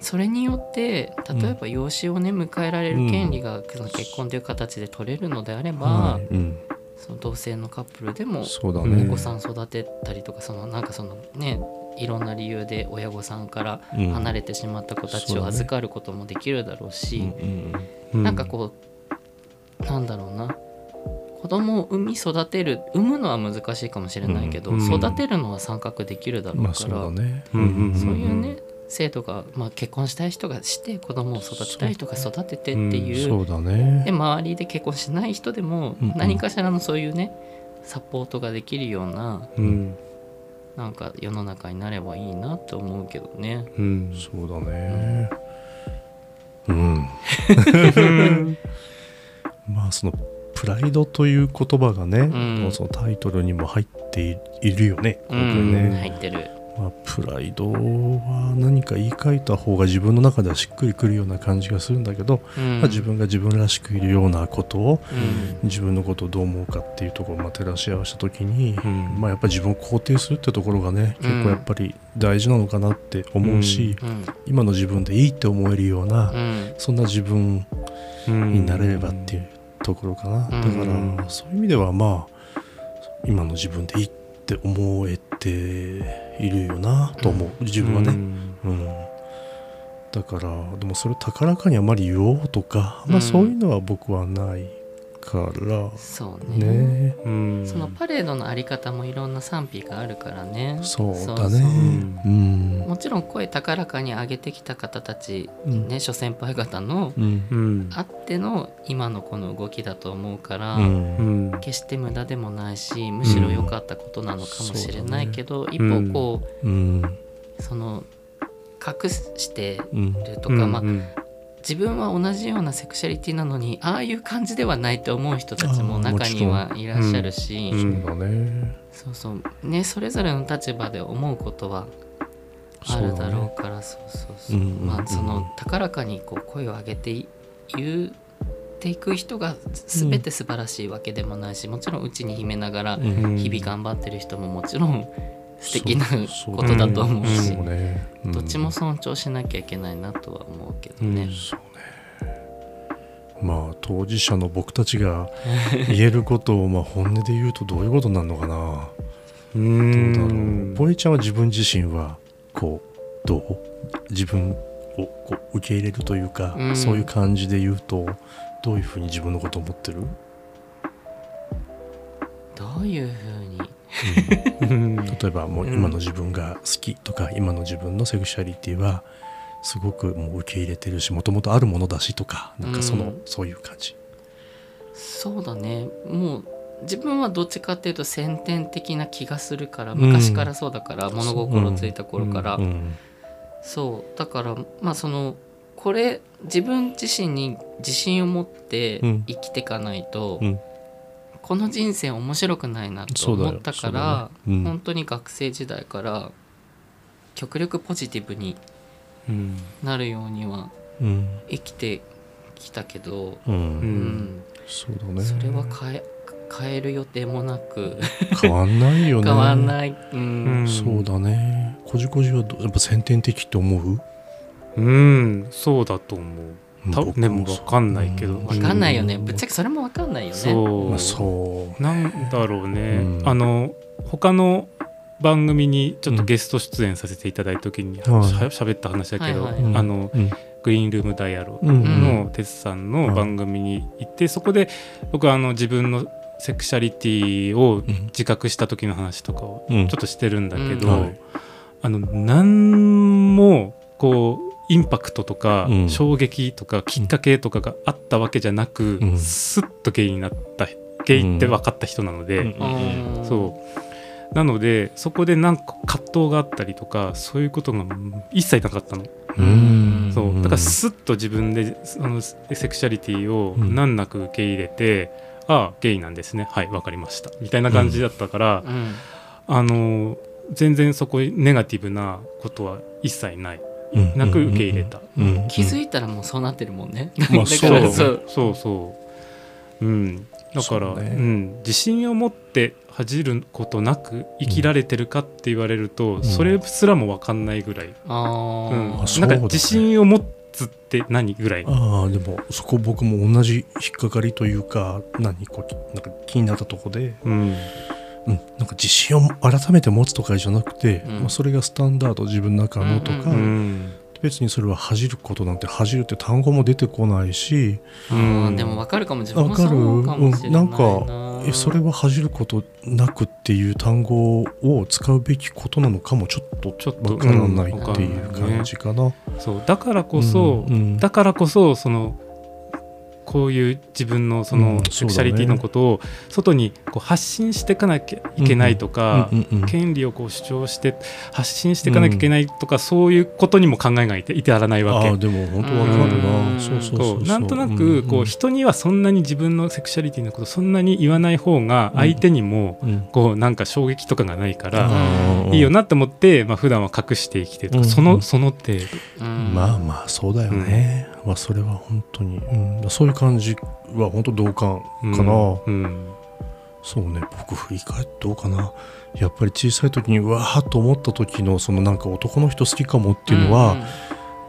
それによって例えば養子をね迎えられる権利がその結婚という形で取れるのであれば、はい。うんその同性のカップルでもそうだおね子さん育てたりとかそのなんかそのねいろんな理由で親御さんからうん。離れてしまった子たちを預かることもできるだろうし、うんうんうんなんかこうなんだろうな。子供を産み育てる産むのは難しいかもしれないけど、うん育てるのは参画できるだろうまあそうから、そういうね制度が、まあ、結婚したい人がして子供を育てたい人が育ててっていうそうだねで。周りで結婚しない人でもうんうん何かしらのそういうねサポートができるようなうんなんか世の中になればいいなって思うけどね。うんそうだね。うん。まあそのプライドという言葉がね、んそのタイトルにも入っていいるよね。うん、ね入ってる。まあ、プライドは何か言い換えた方が自分の中ではしっくりくるような感じがするんだけど、うん。まあ、自分が自分らしくいるようなことを、うん。自分のことをどう思うかっていうところをまあ照らし合わせた時に、うん。まあ、やっぱり自分を肯定するってところがね、うん。結構やっぱり大事なのかなって思うし、うん。今の自分でいいって思えるような、うん。そんな自分うんになれればっていうところかな、うん。だからそういう意味ではまあ今の自分でいいって思えているよなと思う、自分はね、うん。だからでもそれを高らかにあまり言おうとか、まあ、うんそういうのは僕はないから。そうね。ね。うん。そのパレードのあり方もいろんな賛否があるからね。そうそうだねう。ん。もちろん声高らかに上げてきた方たち、うん。ね諸先輩方のあっての今のこの動きだと思うから、うん。うん決して無駄でもないしむしろ良かったことなのかもしれないけど、一方こうその隠してうんるとか、まあうん自分は同じようなセクシャリティなのにああいう感じではないと思う人たちも中にはいらっしゃるし、うん。そうだね。そうそう。ねそれぞれの立場で思うことはあるだろうからそうそうそう、うん。うん。うんまあその高らかにこう声を上げてい言っていく人が全て素晴らしいわけでもないし、もちろん内に秘めながらうん。日々頑張ってる人ももちろん素敵なことだと思うし、そうね。うん。どっちも尊重しなきゃいけないなとは思うけどね。そうね。まあ当事者の僕たちが言えることをまあ本音で言うとどういうことになるのかな。うどうだろんうボイちゃんは自分自身はこうどう？自分をこう受け入れるというか、うん。そういう感じで言うとどういうふうに自分のことを思ってる？どういうふうにうん。例えばもう今の自分が好きとか、今の自分のセクシャリティはすごくもう受け入れてるしもともとあるものだしとかなんかその、うん。そういう感じ。そうだね。もう自分はどっちかっていうと先天的な気がするから昔からそうだから、物心ついた頃から、うん。うん。そう。だからまあそのこれ自分自身に自信を持ってうん。生きていかないと、うんこの人生面白くないなと思ったから、ね。うん。本当に学生時代から極力ポジティブにうん。なるようにはうん。生きてきたけど、うん。うん。そうだね。それは変え変える予定もなく。変わんないよね。変わんない、うん。うん。そうだね。こじこじはどやっぱ先天的って思う？うん。そうだと思うた僕でも分かんないけど、うん。分かんないよね。ぶっちゃけそれも分かんないよね。そう、まあそう。なんだろうね、うん。あの他の番組にちょっとゲスト出演させていただいた時にしゃはい喋った話だけど、はいはいはい。あのうん。グリーンルームダイアロうん。の哲さんの番組に行って、そこで僕はあの自分のセクシャリティを自覚した時の話とかをうん。ちょっとしてるんだけど、あの何もこうインパクトとかうん。衝撃とかきっかけとかがあったわけじゃなく、うん。スッとゲイになったゲイって分かった人なので、うん。そう。なのでそこでなんか葛藤があったりとかそういうことが一切なかったの。うん。そう。だからスッと自分でそのセクシャリティをうん。難なく受け入れて、ああゲイなんですね。はいわかりました。みたいな感じだったから、うん。あの全然そこネガティブなことは一切ない。うんなく受け入れた、うん気づいたらもうそうなってるもんね、まあだからそそうう。そうそう。うん。だからそうう、ねん、自信を持って恥じることなく生きられてるかって言われると、それすらも分かんないぐらい、あうん。ーあそうだね。なんか自信を持つって何ぐらい？ああでもそこ僕も同じ引っかかりというか何こうなんか気になったとこで、うんうん、なんか自信を改めて持つとかじゃなくて、うん。まあ、それがスタンダード自分の中のとか、うんうん別にそれは恥じることなんて恥じるって単語も出てこないしあーでも分かるかも。自分もそわかる。うかもしれないな,、うん。なんかえそれは恥じることなくっていう単語を使うべきことなのかもちょっとちょっとわからないうんっていう感じかな。そう。だからこそ、うんうん。だからこそそのこういう自分のそうんのセクシャリティのことを外にこう発信していかなきゃいけないとか、権利をこう主張して発信していかなきゃいけないとか、そういうことにも考えがいて至らないわけ。ああ。でも本当わかるうん。なそうそうなんとなくこう人にはそんなに自分のセクシャリティのことそんなに言わない方が相手にもうん。こうなんか衝撃とかがないからうん。いいよなって思ってまあ普段は隠して生きてるとかうんそのその程度。うんまあまあそうだよね、まあそれは本当に、うん、そういう感じは本当同感かな、うんそうね。僕振り返ってどうかな。やっぱり小さい時にうわーっと思った時のそのなんか男の人好きかもっていうのは、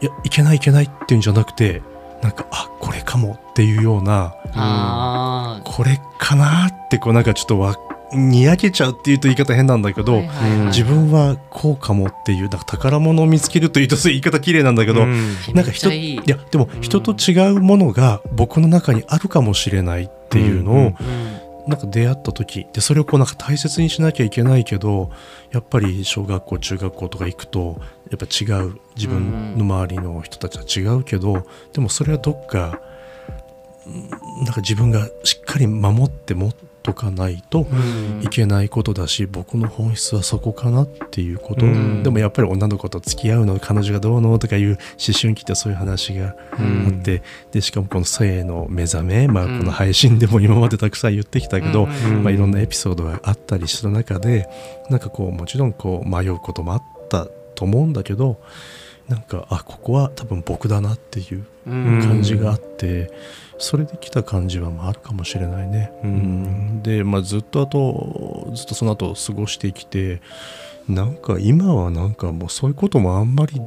いやいけないいけないっていうんじゃなくてなんかあこれかもっていうようなああこれかなってこうなんかちょっとわにやけちゃうっていうと言い方変なんだけど、はいはいはい。自分はこうかもっていうなんか宝物を見つけるというとそういう言い方綺麗なんだけど、うん。なんか人いい。いやでもうん人と違うものが僕の中にあるかもしれないっていうのを、うんうんなんか出会った時でそれをこうなんか大切にしなきゃいけないけどやっぱり小学校中学校とか行くとやっぱ違う自分の周りの人たちは違うけど、でもそれはどっかうんなんか自分がしっかり守って持っとかないとうん。いけないことだし、僕の本質はそこかなっていうこと、うん。でもやっぱり女の子と付き合うの彼女がどうのとかいう思春期ってそういう話がうん。あって、でしかもこの性の目覚め、まあ、うん。この配信でも今までたくさん言ってきたけど、うん。まあ、いろんなエピソードがあったりした中でなんかこうもちろんこう迷うこともあったと思うんだけどなんかあここは多分僕だなっていううん。感じがあって、それで来た感じはまああるかもしれないね。うんうんで、まあ、ずっとあとずっとその後過ごしてきてなんか今はなんかもうそういうこともあんまり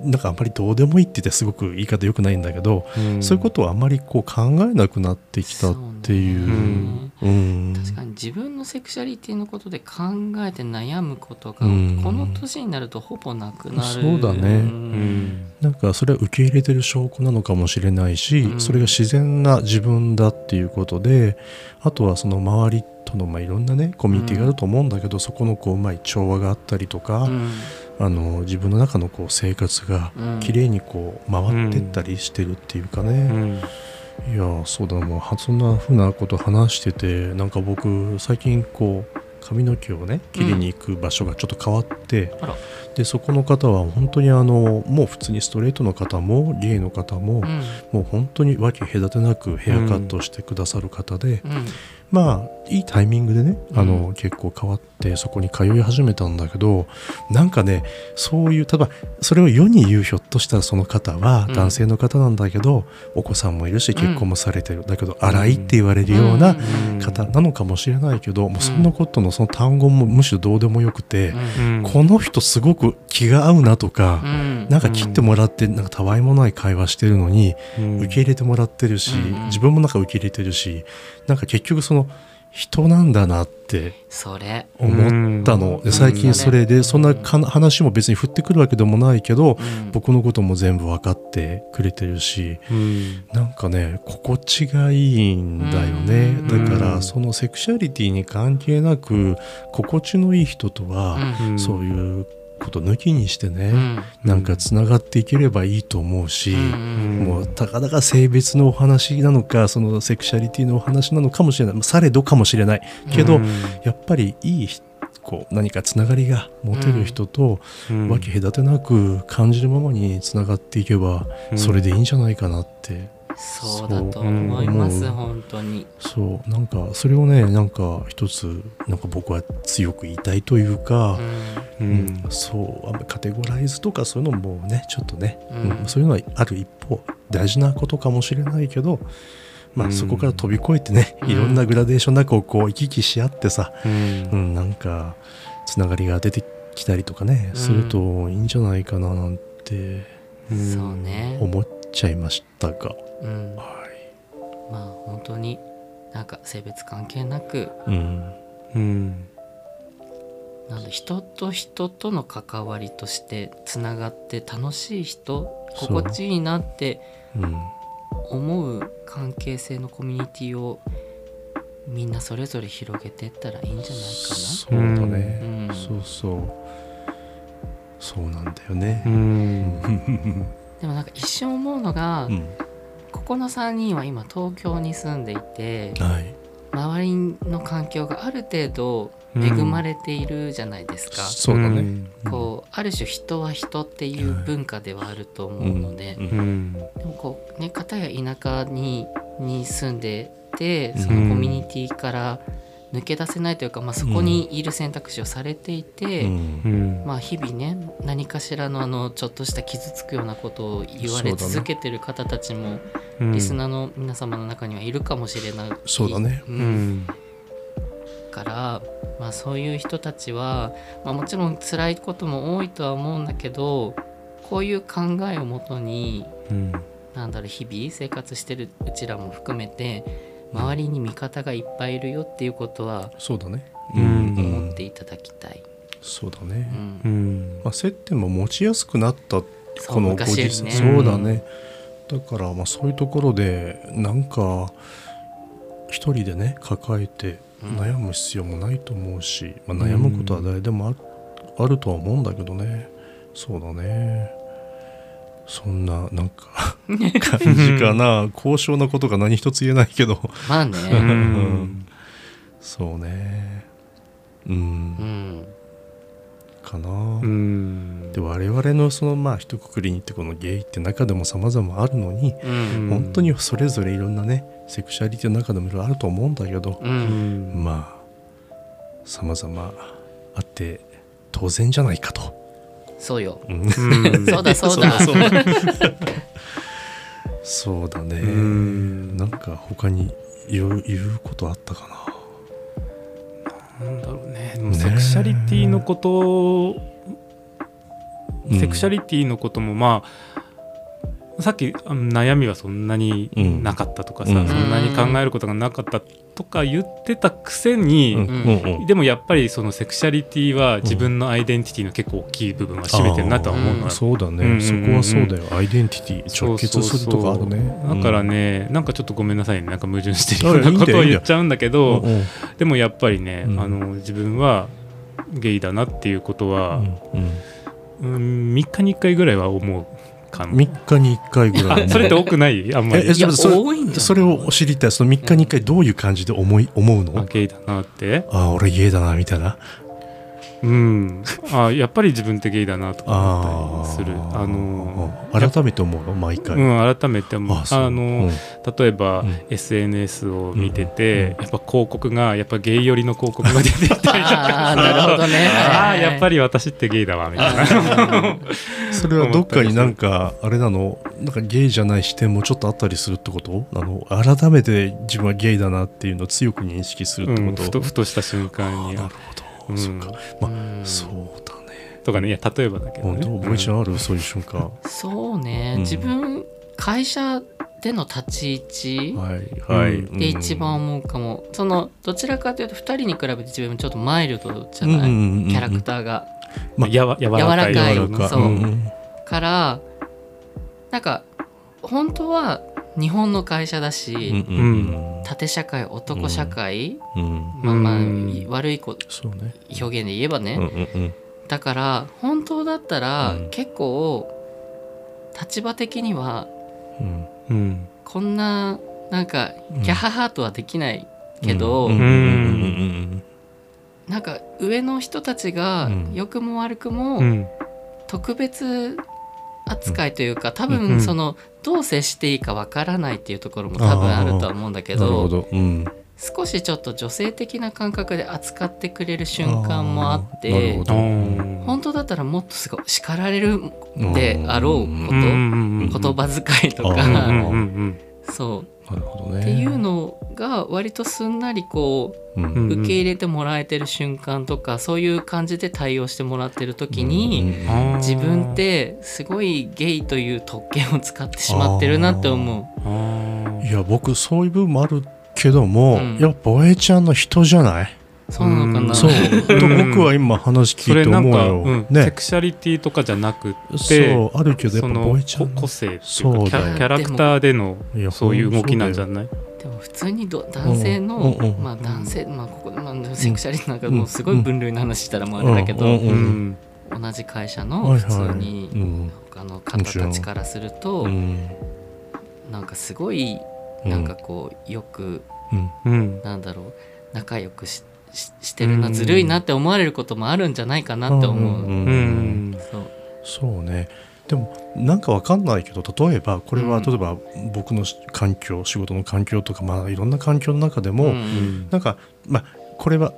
なんかあんまりどうでもいいって言ってすごく言い方良くないんだけど、うん。そういうことはあんまりこう考えなくなってきたっていう。ね。うん。確かに自分のセクシャリティのことで考えて悩むことがうん。この年になるとほぼなくなる。そうだね。ん。なんかそれは受け入れてる証拠なのかもしれないし、うん。それが自然な自分だっていうことであとはその周りとのまあいろんなねコミュニティがあると思うんだけど、そこのこううまい調和があったりとか、うんあの自分の中のこう生活がうん。綺麗にこう回ってったりしてるっていうかね、うん。いやそうだもうそんなふうなこと話しててなんか僕最近こう髪の毛をね切りに行く場所がちょっと変わって、あら。でそこの方は本当にあのもう普通にストレートの方もゲイの方も、うん。もう本当に分け隔てなくヘアカットしてくださる方で、うんまあいいタイミングでねあの、結構変わってそこに通い始めたんだけどなんかねそういうただそれを世に言うひょっとしたらその方はうん。男性の方なんだけど、お子さんもいるしん。結婚もされてる、だけど荒いって言われるようなうん。方なのかもしれないけど、もうそんなことのその単語もむしろどうでもよくて、うん。この人すごく気が合うなとか、うん。なんか切ってもらってなんかたわいもない会話してるのに、うん。受け入れてもらってるし、うん。自分もなんか受け入れてるしなんか結局その人なんだなってそれ。思ったの、最近それでそんなか話も別に振ってくるわけでもないけど、うん。僕のことも全部分かってくれてるしうん。なんかね心地がいいんだよね、うん。だからそのセクシャリティに関係なく心地のいい人とは、うん。そういうこと抜きにしてね、うん。なんかつながっていければいいと思うし、うん。もうたかだか性別のお話なのかそのセクシャリティのお話なのかもしれない。されどかもしれない。けど、うん。やっぱりいいこう何かつながりが持てる人とうん。分け隔てなく感じるままにつながっていけばうん。それでいいんじゃないかなって、そうだと思います本当に。そう。なんかそれをねなんか一つなんか僕は強く言いたいというか、そう。あんまりカテゴライズとかそういうのもねちょっとね、うん。うん。そういうのはある一方大事なことかもしれないけど、まあ、うん。そこから飛び越えてね、うん。いろんなグラデーションなくこう行き来し合ってさ、うん。うん、なんかつながりが出てきたりとかね、うん。するといいんじゃないかななんてうんそうね。思っちゃいましたが、うん。はまあ本当になんか性別関係なく。いうん。うんなんだ人と人との関わりとしてつながって楽しい人心地いいなってうん思う関係性のコミュニティをみんなそれぞれ広げていったらいいんじゃないかそうだね、うん。そうそう。そうなんだよね。う、ん。なでもなんか一瞬思うのが、うん。ここの3人は今東京に住んでいてはい。周りの環境がある程度恵まれているじゃないですか、そうだね、ん。こうある種人は人っていう文化ではあると思うので、うん。うんでもこうね片や田舎にに住んでてそのコミュニティから抜け出せないというか、まあ、そこにいる選択肢をされていて、うん。うん。まあ、日々ね何かしらのあのちょっとした傷つくようなことを言われ続けてる方たちも、うん。リスナーの皆様の中にはいるかもしれないそうだね。ううん。んから、まあ、そういう人たちは、まあ、もちろん辛いことも多いとは思うんだけどこういう考えをもとにうん。なんだろう日々生活してるうちらも含めて周りに味方がいっぱいいるよっていうことはそうだね。うん。思っていただきたい。そうだね、うん。うん。まあ、接点も持ちやすくなったこのご時世。そうだね、だからまあそういうところでなんか一人でね抱えてうん悩む必要もないと思うし、まあ、悩むことは誰でもある,、とは思うんだけどね。そうだね。そんななんか 感じかな。高尚なことが何一つ言えないけど。まあね、うん。そうね。うん、うん、かな、うん。で我々のそのまあ一括りにってこのゲイって中でも様々あるのに、うん。本当にそれぞれいろんなねセクシャリティの中でもいろいろあると思うんだけど、ううん。んまあ様々あって当然じゃないかと、そうよ。うん。うんそうだそうだ。そうだ そうだね、うん。なんか他に言う言うことあったかな。なんだろうね。セクシャリティのことうん。セクシャリティのこともまあさっき悩みはそんなになかったとかさ、うん。そんなに考えることがなかったとか言ってたくせに、うん。でもやっぱりそのセクシャリティは自分のアイデンティティの結構大きい部分は占めてるなとは思うのそうだね、うんうんうんそこはそうだよ。アイデンティティ直結するとこあるねだからね、なんかちょっとごめんなさいね。なんか矛盾してるようなことを言っちゃうんだけどうんうん。でもやっぱりね、うん。あの自分はゲイだなっていうことは、うん。うん、3日に1回ぐらいは思うかも3日に1回ぐらい。あそれって多くない？あんまり。えそれ多いんそれを知りたい。その3日に1回どういう感じで思い思うの？あゲイだなって。ああ俺ゲイだなみたいなうん。あやっぱり自分ってゲイだなとかあ思ったりする。あの改めて思うの？毎回、うん、改めてもあの、うん。例えば、うん。SNS を見てて、うんやっぱ広告がやっぱゲイ寄りの広告が出てきたりとかなるほどね。ああやっぱり私ってゲイだわみたいな。それはどっかになんかあれなの？なんかゲイじゃない視点もちょっとあったりするってこと？あの改めて自分はゲイだなっていうのを強く認識するってうん、こと、ふとふとした瞬間に。あなるほど、うんそっかまあ、うん。そうだね。とかね。いや例えばだけどね。本当ボイちゃんある、そういう瞬間。そうね、うん。自分会社での立ち位置はいはい、うんで一番思うかも、そのどちらかというと2人に比べて自分ちょっとマイルドじゃない、うんうんうんうんキャラクターが。まあやわ柔らかい。柔らかい。柔らかそう。うん。からなんか本当は日本の会社だし、うんうん縦社会男社会、うん。まあまあ、うん。悪いこそうね。表現で言えばね、うんうんうん。だから本当だったら、うん。結構立場的にはうん。うん。こんななんかうん。ギャハハとはできないけど、うんうんうんうん。なんか上の人たちがうん。良くも悪くもうん。特別扱いというか多うん。分そのどう接していいかわからないっていうところも多分あるとは思うんだけどど、うん、少しちょっと女性的な感覚で扱ってくれる瞬間もあって本当だったらもっとすごい叱られるであろううん。こと言葉遣いとあかそうなるほどね。っていうのが割とすんなりこう受け入れてもらえてる瞬間とかそういう感じで対応してもらってる時に自分ってすごいゲイという特権を使ってしまってるなって思あー。いや僕そういう部分もあるけども、うん。やっぱボエちゃんの人じゃない？うそうなのかなそう。と僕は今話聞いてそれなんか、思うよ、うんセねクシャリティとかじゃなくってそうあるけどやっぱそのボエちゃん。こ個性っていうかキャキャラクターでのそういう動きなんじゃない？でも普通にど男性の、まあ男性、まあここで、まあ、セクシャリティなんかもうすごい分類の話したらもうあれだけど、同じ会社の普通にうん。他の方たちからすると、うん。なんかすごいなんかこうよく、うん、なんだろう仲良くしししてるなずるいなって思われることもあるんじゃないかなって思う。うん。うん。そう。そうね。でもなんかわかんないけど例えばこれは例えば僕の環境仕事の環境とかまあいろんな環境の中でも、うん。なんかまあこれは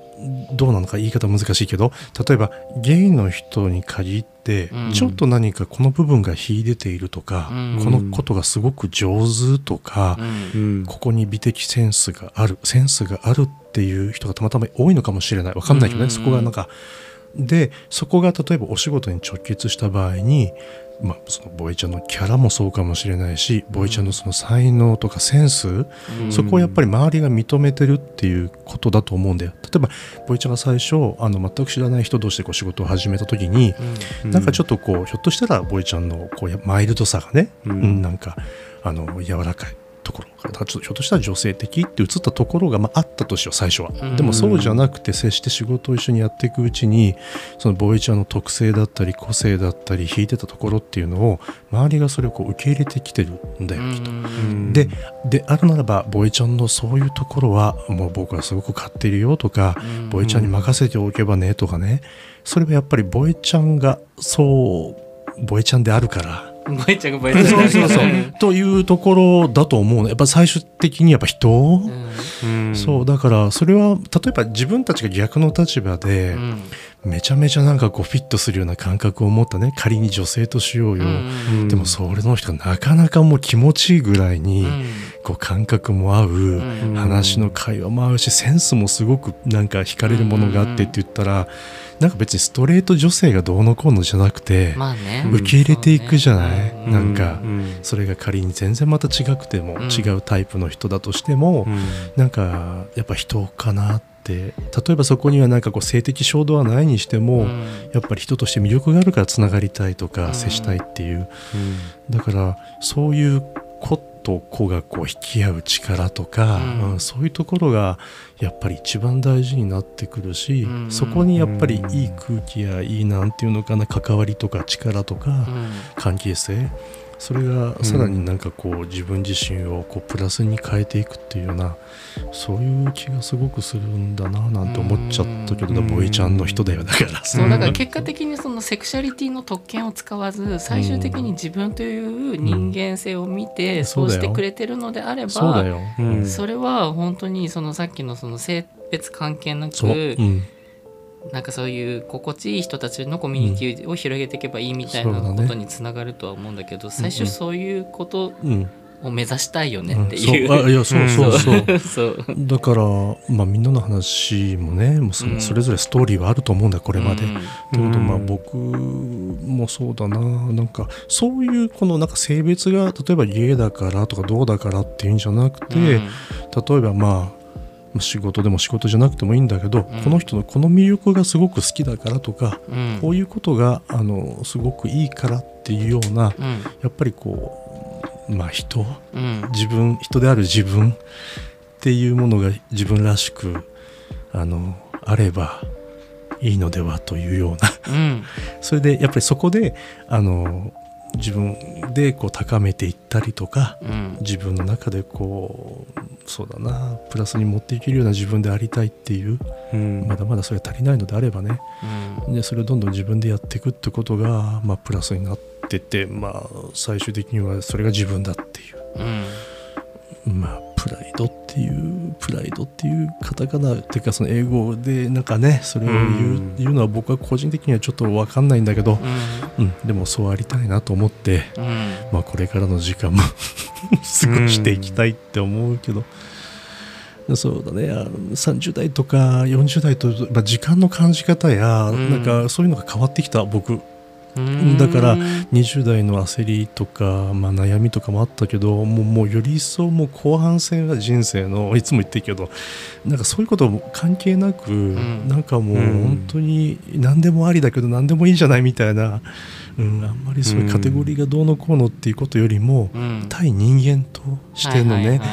どうなのか言い方難しいけど例えばゲイの人に限ってうん。ちょっと何かこの部分が秀でているとか、うん。このことがすごく上手とかう、ん。うんここに美的センスがあるセンスがあるっていう人がたまたま多いのかもしれない。わかんないけどね、うん。そこがなんかでそこが例えばお仕事に直結した場合に、まあ、そのボイちゃんのキャラもそうかもしれないしボイちゃんのその才能とかセンス、うん。そこをやっぱり周りが認めてるっていうことだと思うんだよ。例えばボイちゃんが最初あの全く知らない人同士でこう仕事を始めた時に、うん。なんかちょっとこうひょっとしたらボイちゃんのこうやマイルドさがね、ううんんなんかあの柔らかいところがちょっとひょっとしたら女性的って映ったところが、まあ、あったとしよう最初は、うんでもそうじゃなくて接して仕事を一緒にやっていくうちにそのボイちゃんの特性だったり個性だったり弾いてたところっていうのを周りがそれをこう受け入れてきてるんだよ、きっと。うんでであるならばボイちゃんのそういうところはもう僕はすごく買ってるよとか、うんボイちゃんに任せておけばねとかねそれはやっぱりボイちゃんがそうボイちゃんであるから。ボイちゃんがボイちゃん。が そうそうそう。というところだと思うのやっぱ最終的にやっぱ人、うん。うん。そうだからそれは例えば自分たちが逆の立場で、うんめちゃめちゃなんかこうフィットするような感覚を持ったね仮に女性としようよ、うん。でもそれの人がなかなかもう気持ちいいぐらいに、うん。こう感覚も合う、うん。話の会話も合うしセンスもすごくなんか惹かれるものがあってって言ったら、なんか別にストレート女性がどうのこうのじゃなくて、まあね。受け入れていくじゃない、うん。なんか、うん。それが仮に全然また違くても、うん。違うタイプの人だとしても、うん。なんかやっぱ人かなって例えばそこにはなんかこう性的衝動はないにしても、うん。やっぱり人として魅力があるからつながりたいとか、うん。接したいっていう。うん。だからそういう子と子がこう引き合う力とか、うん。うんそういうところがやっぱり一番大事になってくるし、うん。そこにやっぱりいい空気やいいなんていうのかな関わりとか力とか、うん。関係性それがさらになんかこう自分自身をこうプラスに変えていくっていうようなそういう気がすごくするんだななんて思っちゃったけど、うん。ボイちゃんの人だよだから。そうだから結果的にそのセクシャリティの特権を使わず最終的に自分という人間性を見てうん。そうしてくれてるのであればそそれは本当にそのさっきのその性別関係なくなんかそういう心地いい人たちのコミュニティを広げていけばいいみたいなことにつながるとは思うんだけど最初そういうことうん。を目指したいよねうんっていう。そう。あいやそうそう。そう、そう。だから、まあ、みんなの話もねもうそうん。それぞれストーリーはあると思うんだこれまで。うん。だけどまあうん僕もそうだな。なんかそういうこのなんか性別が例えばゲイだからとかどうだからっていうんじゃなくて、例えばまあ仕事でも仕事じゃなくてもいいんだけど、うん。この人のこの魅力がすごく好きだからとか、うん。こういうことがあのすごくいいからっていうようなうん。やっぱりこうまあ人うん。自分人である自分っていうものが自分らしくあのあればいいのではというような。うん。それでやっぱりそこであの自分でこう高めていったりとかうん。自分の中でこうそうだなプラスに持っていけるような自分でありたいっていううん。まだまだそれが足りないのであればね。うん。でそれをどんどん自分でやっていくってことが、まあ、プラスになってって、まあ、最終的にはそれが自分だっていう。うん。まあ、プライドっていうプライドっていうカタカナっていうかその英語でなんかねそれを言う,、うん。言うのは僕は個人的にはちょっと分かんないんだけど、ううん、でもそうありたいなと思って、んうん。まあ、これからの時間も 過ごしていきたいって思うけど、そうだねあの30代とか40代と、まあ、時間の感じ方や、うん。なんかそういうのが変わってきた僕。うんだから20代の焦りとか、まあ、悩みとかもあったけどもうもうより一層もう後半戦は人生のいつも言ってるけどなんかそういうことも関係なく、ん。なんかもううん。本当に何でもありだけど何でもいいじゃないみたいな、うん、あんまりそういうカテゴリーがどうのこうのっていうことよりも、うん。対人間としてのね、はいはいはい。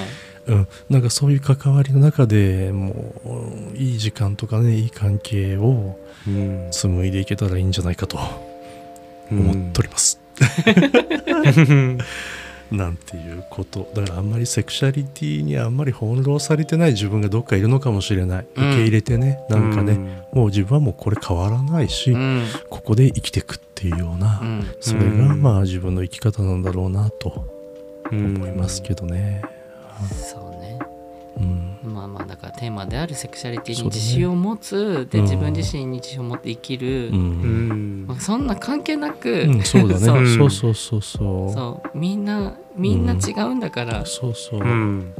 うん、なんかそういう関わりの中でもういい時間とかねいい関係をうん。紡いでいけたらいいんじゃないかと思っております。なんていうこと。だからあんまりセクシャリティにあんまり翻弄されてない自分がどっかいるのかもしれない、うん。受け入れてねなんかね、うん。もう自分はもうこれ変わらないし、うん。ここで生きていくっていうような、うん。それがうん。まあ自分の生き方なんだろうなとうん思いますけどね。そうんまあまあだからテーマであるセクシャリティに自信を持つ、でうん自分自身に自信を持って生きる、うんうん。まあそんな関係なく、うんそうだね。そう。そうそうそうそう。そう。みんなみんな違うんだから、そうそう、うん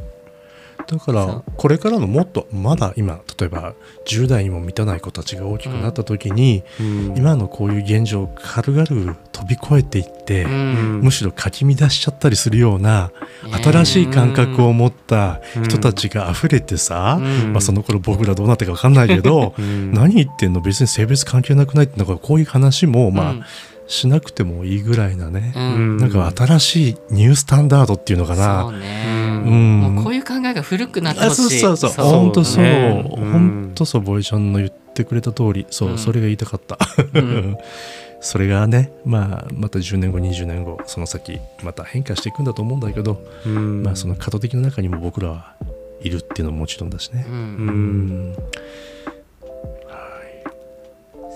だからこれからのもっとまだ今例えば10代にも満たない子たちが大きくなった時に、うん。今のこういう現状を軽々飛び越えていって、うん。むしろかき乱しちゃったりするようなね新しい感覚を持った人たちが溢れてさ、うん。まあ、その頃僕らどうなってるか分かんないけど、うん。何言ってんの？別に性別関係なくないってなんかこういう話もまあ、うんしなくてもいいぐらいなね、うん。なんか新しいニュースタンダードっていうのかそうな。ね、うん。もうこういう考えが古くなってあほしい。そうそうそう。そう本当そう。本当そうボイちゃんの言ってくれた通り。そう、うん。それが言いたかった、うん。それがね、まあ、また10年後20年後その先また変化していくんだと思うんだけど、うん。まあ、その過渡的の中にも僕らはいるっていうのももちろんだしね。う、、うん。ん。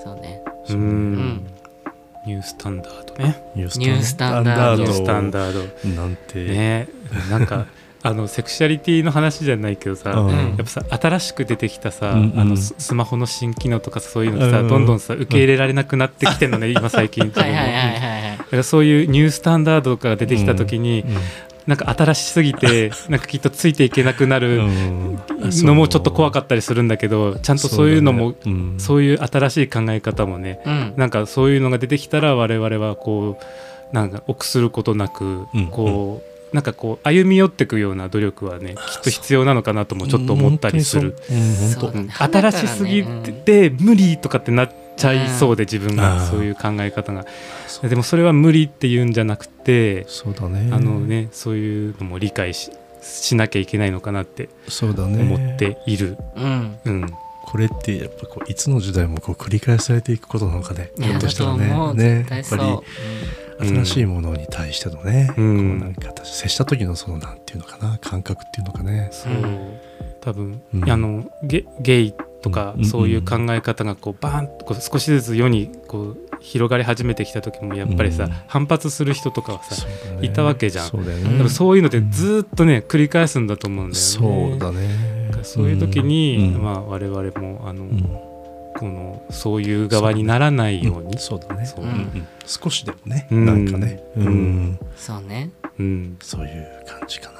そうね。ううんんニュースタンダードね。ニュースタンダード。ニュースタンダード。なんて、ね。なんか あのセクシャリティの話じゃないけどさ、うん。やっぱさ新しく出てきたさ、うんうんあのススマホの新機能とかそういうのさ、うんどんどんさ受け入れられなくなってきてるのね、今最近。はいはいはいはいだはい。からそういうニュースタンダードが出てきた時に、うんなんか新しすぎて なんかきっとついていけなくなるうん。のもちょっと怖かったりするんだけどちゃんとそういうのもそうだね。うん。そういう新しい考え方もねうん。なんかそういうのが出てきたら我々はこうなんか臆することなくうん。こうなんかこう歩み寄っていくような努力はねきっと必要なのかなともちょっと思ったりする。新しすぎて無理とかってなっちゃいそうで自分がそういう考え方が。でもそれは無理っていうんじゃなくてそうだね。あのねそういうのも理解ししなきゃいけないのかなってそうだね。思っている。うん。うん。これってやっぱこういつの時代もこう繰り返されていくことなのかね。いやひょっとしたらだと思う。ね。ねやっぱそうり新しいものに対してのね、うん。こうなんか私接した時のそのなんていうのかな感覚っていうのかね。そう。うん。多分、うん。あのゲゲイとかうんそういう考え方がこうバーンとこう少しずつ世にこう広がり始めてきた時もやっぱりさ、うん反発する人とかはさいたわけじゃん。そうだよ多ね、分そういうのでずーっとね繰り返すんだと思うんだよね。そうだね。そういう時に、うんまあ、我々もあの、うん。このそういう側にならないように、うんそう。だね少しでもね、うん。なんかね、うん。うん。そうね。うん。そういう感じかな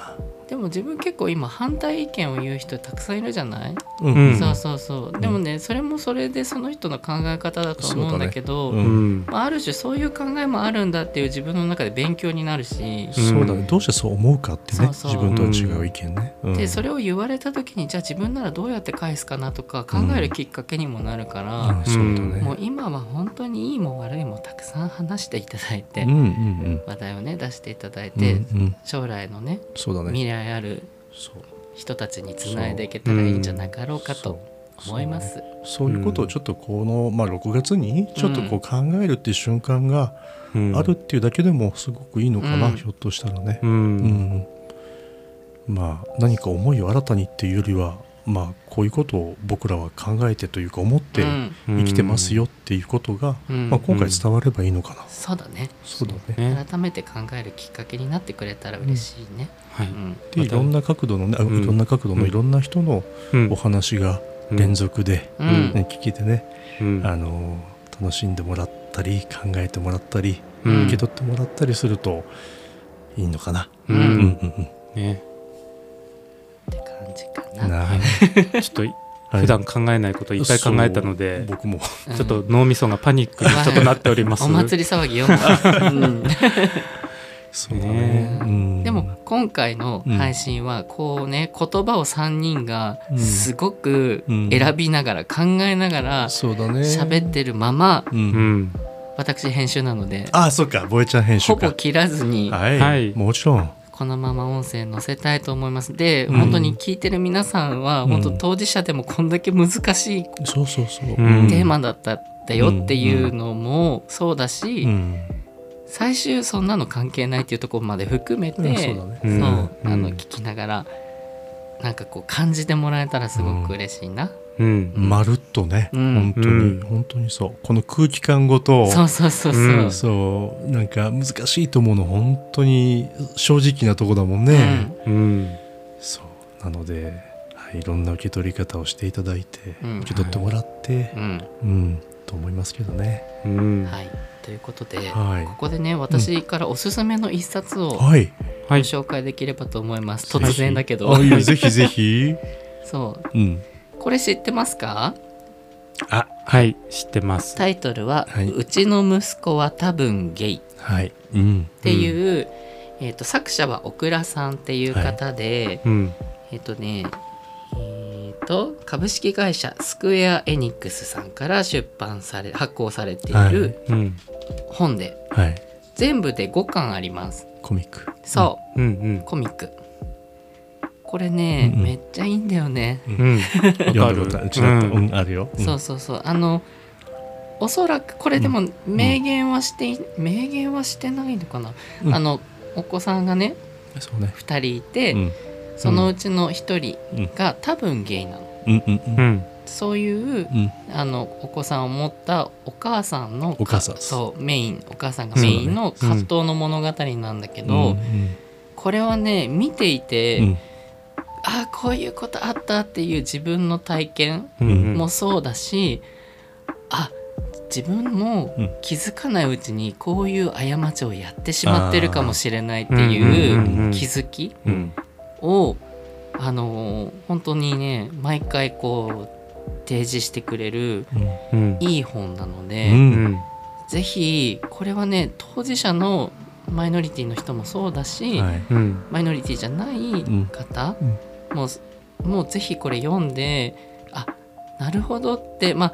でも自分結構今反対意見を言う人たくさんいるじゃない、うん。うん。そうそうそう。でもねそれもそれでその人の考え方だと思うんだけどね。うん。まあ、ある種そういう考えもあるんだっていう自分の中で勉強になるし、そうだね。どうしてそう思うかってねそうそう。自分とは違う意見ね、うん。でそれを言われた時にじゃあ自分ならどうやって返すかなとか考えるきっかけにもなるから、うん。そうだね。もう今は本当にいいも悪いもたくさん話していただいて、うんうんうん。話題をね出していただいうんて、うん。将来のねそうだね。未来あるそう。人たちにつないでいけたらいいんじゃなかろうかと思います。そういうことをちょっとこの、まあ、6月にちょっとこう考えるっていう瞬間がうん。あるっていうだけでもすごくいいのかな、うん。ひょっとしたらね。う、ん。うん。まあ何か思いを新たにっていうよりはまあこういうことを僕らは考えてというか思ってうん。生きてますよっていうことが、うん。まあ、今回伝わればいいのかな、そうだね。そうだねね。改めて考えるきっかけになってくれたら嬉しいね。はい。うん。でいろんな角度のね、あうん。いろんな角度のいろんな人のうん。お話が連続で、うん。ね聞けてね、うん。あの楽しんでもらったり考えてもらったり、うん。受け取ってもらったりするといいのかな。ううんうんんうん。ね。って感じかうんな。な ちょっと普段考えないこといっぱい考えたので、僕も。うんちょっと脳みそがパニックにちょっとなっております。お祭り騒ぎよ。うんそうだねね。うんでも今回の配信はこうね言葉を3人がうんすごくうん選びながら考えながらそうだね。喋ってるままう。うんん、私編集なのであ、そうか、ボエちゃん編集か。ほぼ切らずにはい、はいもちろん。このまま音声載せたいと思いますでうん本当に聞いてる皆さんはうん本当当事者でもこんだけ難しいそうそうそう。うんテーマだったんだよっていうのもそうだし、うん。最終そんなの関係ないっていうところまで含めて、うんそうあのうん。聞きながらなんかこう感じてもらえたらすごく嬉しいな、うん。まるっとね、うん。本当に、うん。本当にそう。この空気感ごと。そうそうそうそう、うんそう。なんか難しいと思うの本当に正直なとこだもんね、うん。そう。なので、はい、いろんな受け取り方をしていただいて、うん。受け取ってもらってう、ん。うん。と思いますけどね。うん。はい、ということで、はい。ここでね私からおすすめの一冊をごはい。はい。紹介できればと思います、突然だけど、あいやぜひぜひ。そう。うん。これ知ってますか？あ。はい知ってます。タイトルは、はい。うちの息子は多分ゲイ」っはい。うん。ていう、えー、と作者はオクラさんっていう方で、うん。えっ、とねえー、と株式会社スクエア・エニックスさんから出版され発行されていはい。るうん本で、はい。全部で5巻あります。コミック。そう、うん。コミック。これね、うんうん。めっちゃいいんだよね、うん。うん。読んだことある。うちだった。ううんんあるよ、うん。そうそうそう。あのおそらくこれでも明言はしてい、明言はしてないのかな、うん。あのお子さんがねそうね。2人いて、うん。そのうちの1人うんが多分ゲイなの。うん。うん。ううんんそういううん。あのお子さんを持ったお母さんのお母さん。そうメインお母さんがメインの葛藤の物語なんだけど、うんこれはね見ていて、うん。あこういうことあったっていう自分の体験うん。もそうだし、あ自分もうん。気づかないうちにこういう過ちをやってしまってるかもしれないってうんうんいうんうんう気づきうん。をあの本当にね毎回こう提示してくれるうん。いい本なのうで、うん。んぜひこれはね当事者のマイノリティの人もそうだし、はい。うん。マイノリティじゃない方、もうもうぜひこれ読んであなるほどってまあ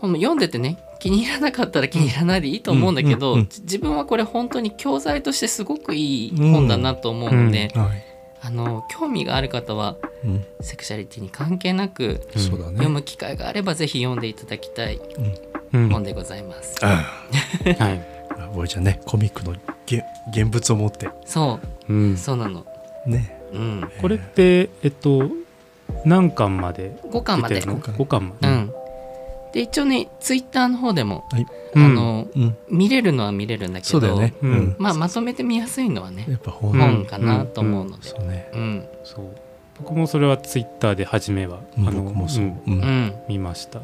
読んでてね気に入らなかったら気に入らないでいいと思うんだけど、うん。うん。うん。じ自分はこれ本当に教材としてすごくいい本だなと思うので、はいあの興味がある方はうん。セクシャリティに関係なくそうだね。読む機会があればぜひ読んでいただきたいうん。本でございます。あ はい。ちゃんね。コミックのげ現物を持って。そう。うん。そうなの。ね。うん。これってえっと何巻まで5巻まで。出て。るの5巻まで。うん。で一応ねツイッターの方でも、はいあの、うん。見れるのは見れるんだけど、そうだよね。まあまとめて見やすいのはねやっぱ本本かなと思うので。そうね。うん。そう。僕もそれはツイッターで初めはうん。あの僕もそう。うん。見ました。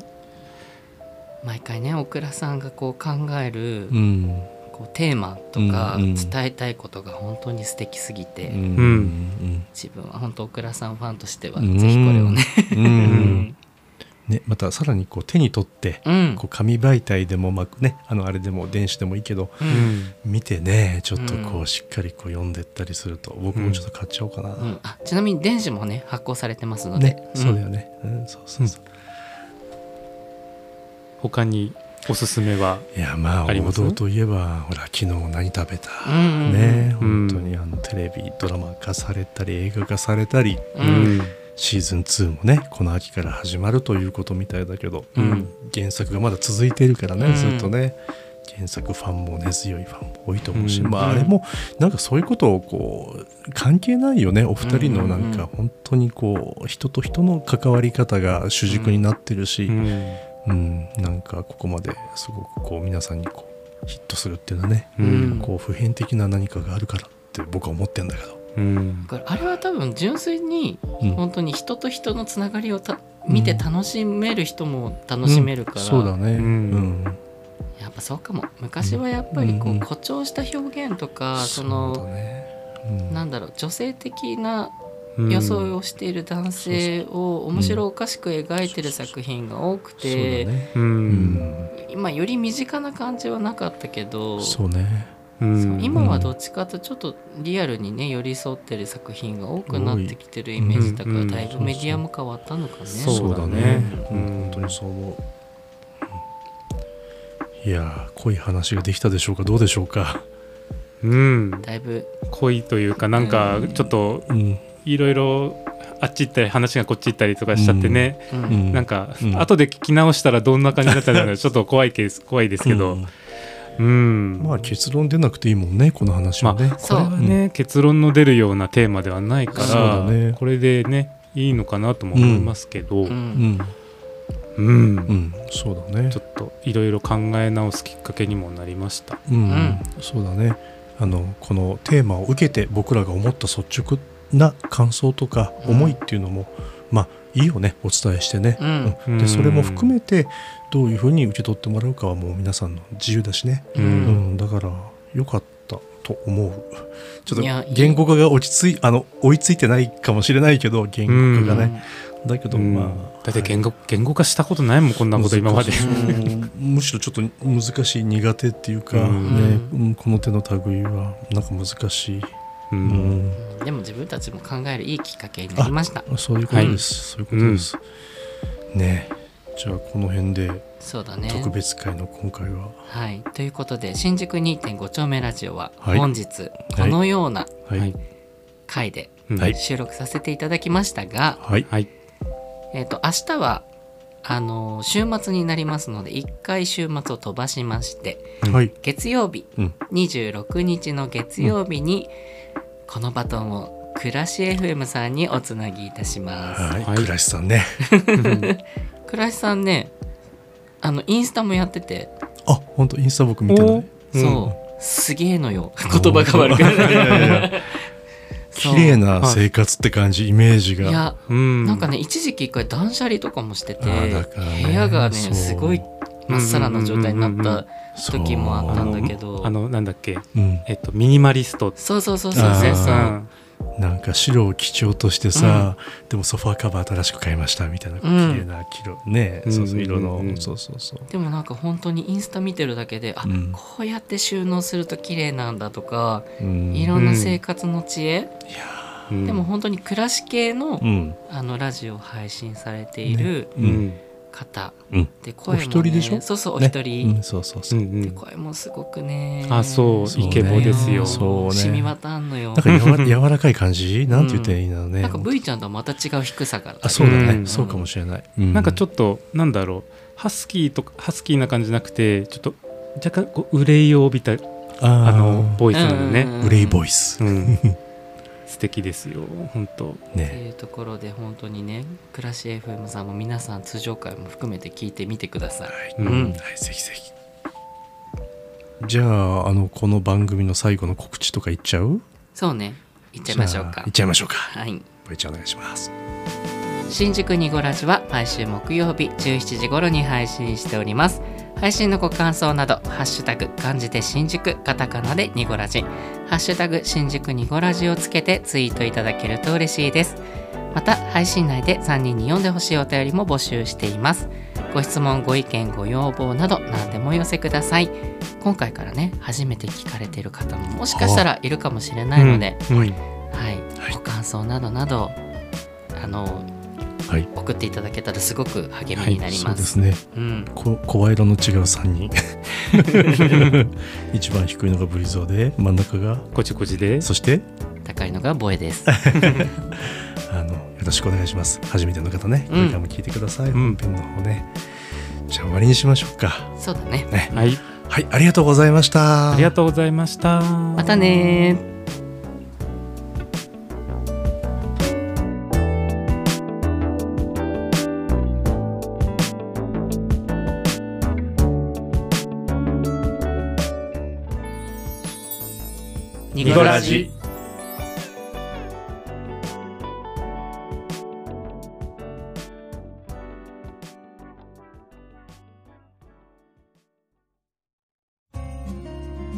毎回ねオクラさんがこう考える、うん。こうテーマとか伝えたいことが本当に素敵すぎて、うん。うん。自分は本当オクラさんファンとしては、うん。ぜひこれをね。ねまたさらにこう手に取ってうん。こう紙媒体でもまあねあのあれでも電子でもいいけどうん。見てねちょっとこううんしっかりこう読んでったりすると僕もちょっと買っちゃおうかな、うん。あちなみに電子もね発行されてますので、ね、そうだよね、うん、そうそうそう、他におすすめはいやまああります？王道といえばほら昨日何食べた、うんうんうん。ねうん。本当にあのテレビドラマ化されたり映画化されたり、ううんんシーズン2もねこの秋から始まるということみたいだけど、うん。原作がまだ続いているからね、うん。ずっとね。原作ファンも根強いファンも多いと思うし、うん。まああれもなんかそういうことをこう関係ないよねお二人のなんか本当にこう人と人の関わり方が主軸になってるし、うん。うん、なんかここまですごくこう皆さんにこうヒットするっていうのはね、うん。こう普遍的な何かがあるからって僕は思ってんだけど、うん。あれは多分純粋にうん。本当に人と人のつながりをた見て楽しめる人も楽しめるから、そうだね、うん。うん。やっぱそうかも。昔はやっぱりこうんうん。う誇張した表現とか、そのね。うん。なんだろう女性的なうん。装いをしている男性を面白おかしく描いてる作品が多くて、今より身近な感じはなかったけどそうね。うんそう今はどっちかというとちょっとリアルにね寄り添ってる作品が多くなってきてるイメージだから、うんだいぶメディアも変わったのかね。そうだね。ううん。ん。本当にそう思う、うんいやー濃い話ができたでしょうか。どうでしょうか。うん。だいぶ。濃いというかなんかちょっとうん。いろいろあっち行ったり話がこっち行ったりとかしちゃってね、うん。うん。なんか、うん。後で聞き直したらどんな感じだったのかちょっと怖いケース怖いですけど、うんうん。まあ結論出なくていいもんねこの話はね、これはね、結論の出るようなテーマではないから、そうだね。これでねいいのかなとも思いますけど、ううん。んうん。うん。そうだね。ちょっといろいろ考え直すきっかけにもなりました。うん、ん。そうだね。あのこのテーマを受けて僕らが思った率直な感想とかうん。思いっていうのも、まあいいよね。お伝えしてね、うん。うん。でそれも含めてどういうふうに受け取ってもらうかはもう皆さんの自由だしね、ううんんだからよかったと思う。ちょっと言語化が落ち着いあの追いついてないかもしれないけど言語化がね、だけどうん。まあ。だって言語,、言語化したことないもんこんなこと今まで。むしろちょっと難しい苦手っていうか、うん。ね。うんこの手の類はなんか難しい、ううん。んでも自分たちも考えるいいきっかけになりました。そういうことです、そういうことです、ね。えじゃあこの辺でそうだね。特別会の今回は、はい。ということで新宿2.5丁目ラジオははい。本日このようなはい。はい回ではい。収録させていただきましたが、はい。はい。えっ、と明日はあの週末になりますので1回週末を飛ばしましてはい。月曜日、うん。26日の月曜日にこのバトンを暮らし FM さんにおつなぎいたします。はい、はい。倉石さんね 暮らしさんねあのインスタもやってて、あ本当インスタ僕見てない。そう。すげえのよ。言葉が悪くいやいやい 綺麗な生活って感じイメージが。いやうん。なんかね一時期一回断捨離とかもしてて、部屋がねすごいまっさらな状態になった時もあったんだけど。あのなんだっけ。うん。えっとミニマリスト。そうそうそうそう。そうそううんなんか白を基調としてさ、でもソファーカバー新しく買いましたみたいな綺うん麗な色、ねうん。そうそう色の、うんうんそうそうそうでもなんか本当にインスタ見てるだけであ、うん。こうやって収納すると綺麗なんだとか、うん。いろんな生活の知恵、うん。でも本当に暮らし系の,、うん。あのラジオを配信されているううんん方、うん。で声も、ね、お一人でしょ？そうそうおね一人、うん、そうそうそう。う、んうん。で声もすごくね。あそうそうね。イケボですよ。そうね。染み渡んのよ。なんかやわ 柔らかい感じ？なんて言ったらいいんだろうね、なんか V ちゃんとはまた違う低さがあそうだね、うん。そうかもしれない、なんかちょっっとなんだろう。ハスキーとかハスキーな感じじゃなくてちょっと若干こう憂いを帯びたとああのボイスなのね、うんうん。うんグレイボイス、うん、素敵ですよ本当。ってねいうところで本当にね暮らし FM さんも皆さん通常回も含めて聞いてみてください、うんうん。はいぜひぜひ。じゃああのこの番組の最後の告知とか言っちゃう？そうね。行っちゃいましょうか。じゃあ行っちゃいましょうか。はい。ボイちゃんお願い。します新宿ニゴラジは毎週木曜日17時頃に配信しております配信のご感想など「ハッシュタグ漢字で新宿」カタカナでニゴラジ「ハッシュタグ新宿ニゴラジ」をつけてツイートいただけると嬉しいです。また配信内で3人に読んでほしいお便りも募集しています。ご質問ご意見ご要望など何でもお寄せください。今回からね初めて聞かれている方ももしかしたらいるかもしれないので、うん。はい、はい。ご感想などなどあのはい。送っていただけたらすごく励みになりそうま。ですすね。うん、こ声色の違う3人。一番低いのがブリゾーで真ん中がこちこちで。そして高いのがボエです。あのよろしくお願いします。初めての方ねこうん。れからも聞いてください、ん。本編の方ね。じゃあ終わりにしましょうか。そうだね。ね。はい。はいありがとうございました。ありがとうございました。またねー。ニニコラジ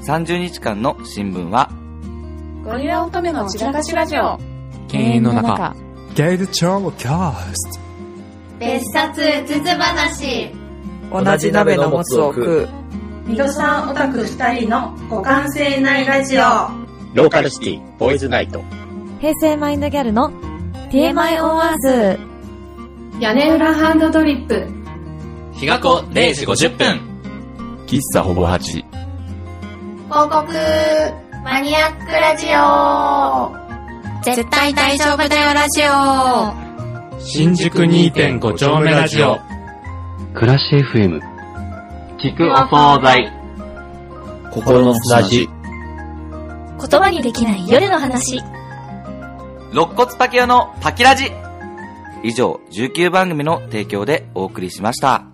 30日間の新聞は、ゴリラ乙女の散らかしラジオ。犬猿の中ゲイルチョーキャスト別冊うつつ話。同じ鍋のもつを食う。ミドさんオタク二人の互換性ないラジオ。ローカルシティ、ボーイズナイト。平成マインドギャルの TMI オンアース。屋根裏ハンドドリップ。日が子0時50分。喫茶ほぼ8。広告マニアックラジオ。絶対大丈夫だよラジオ。新宿2.5丁目ラジオ暮らし FM 聞くお惣菜。心の砂地。言葉にできない夜の話。肋骨パキオのパキラジ以上、19番組の提供でお送りしました。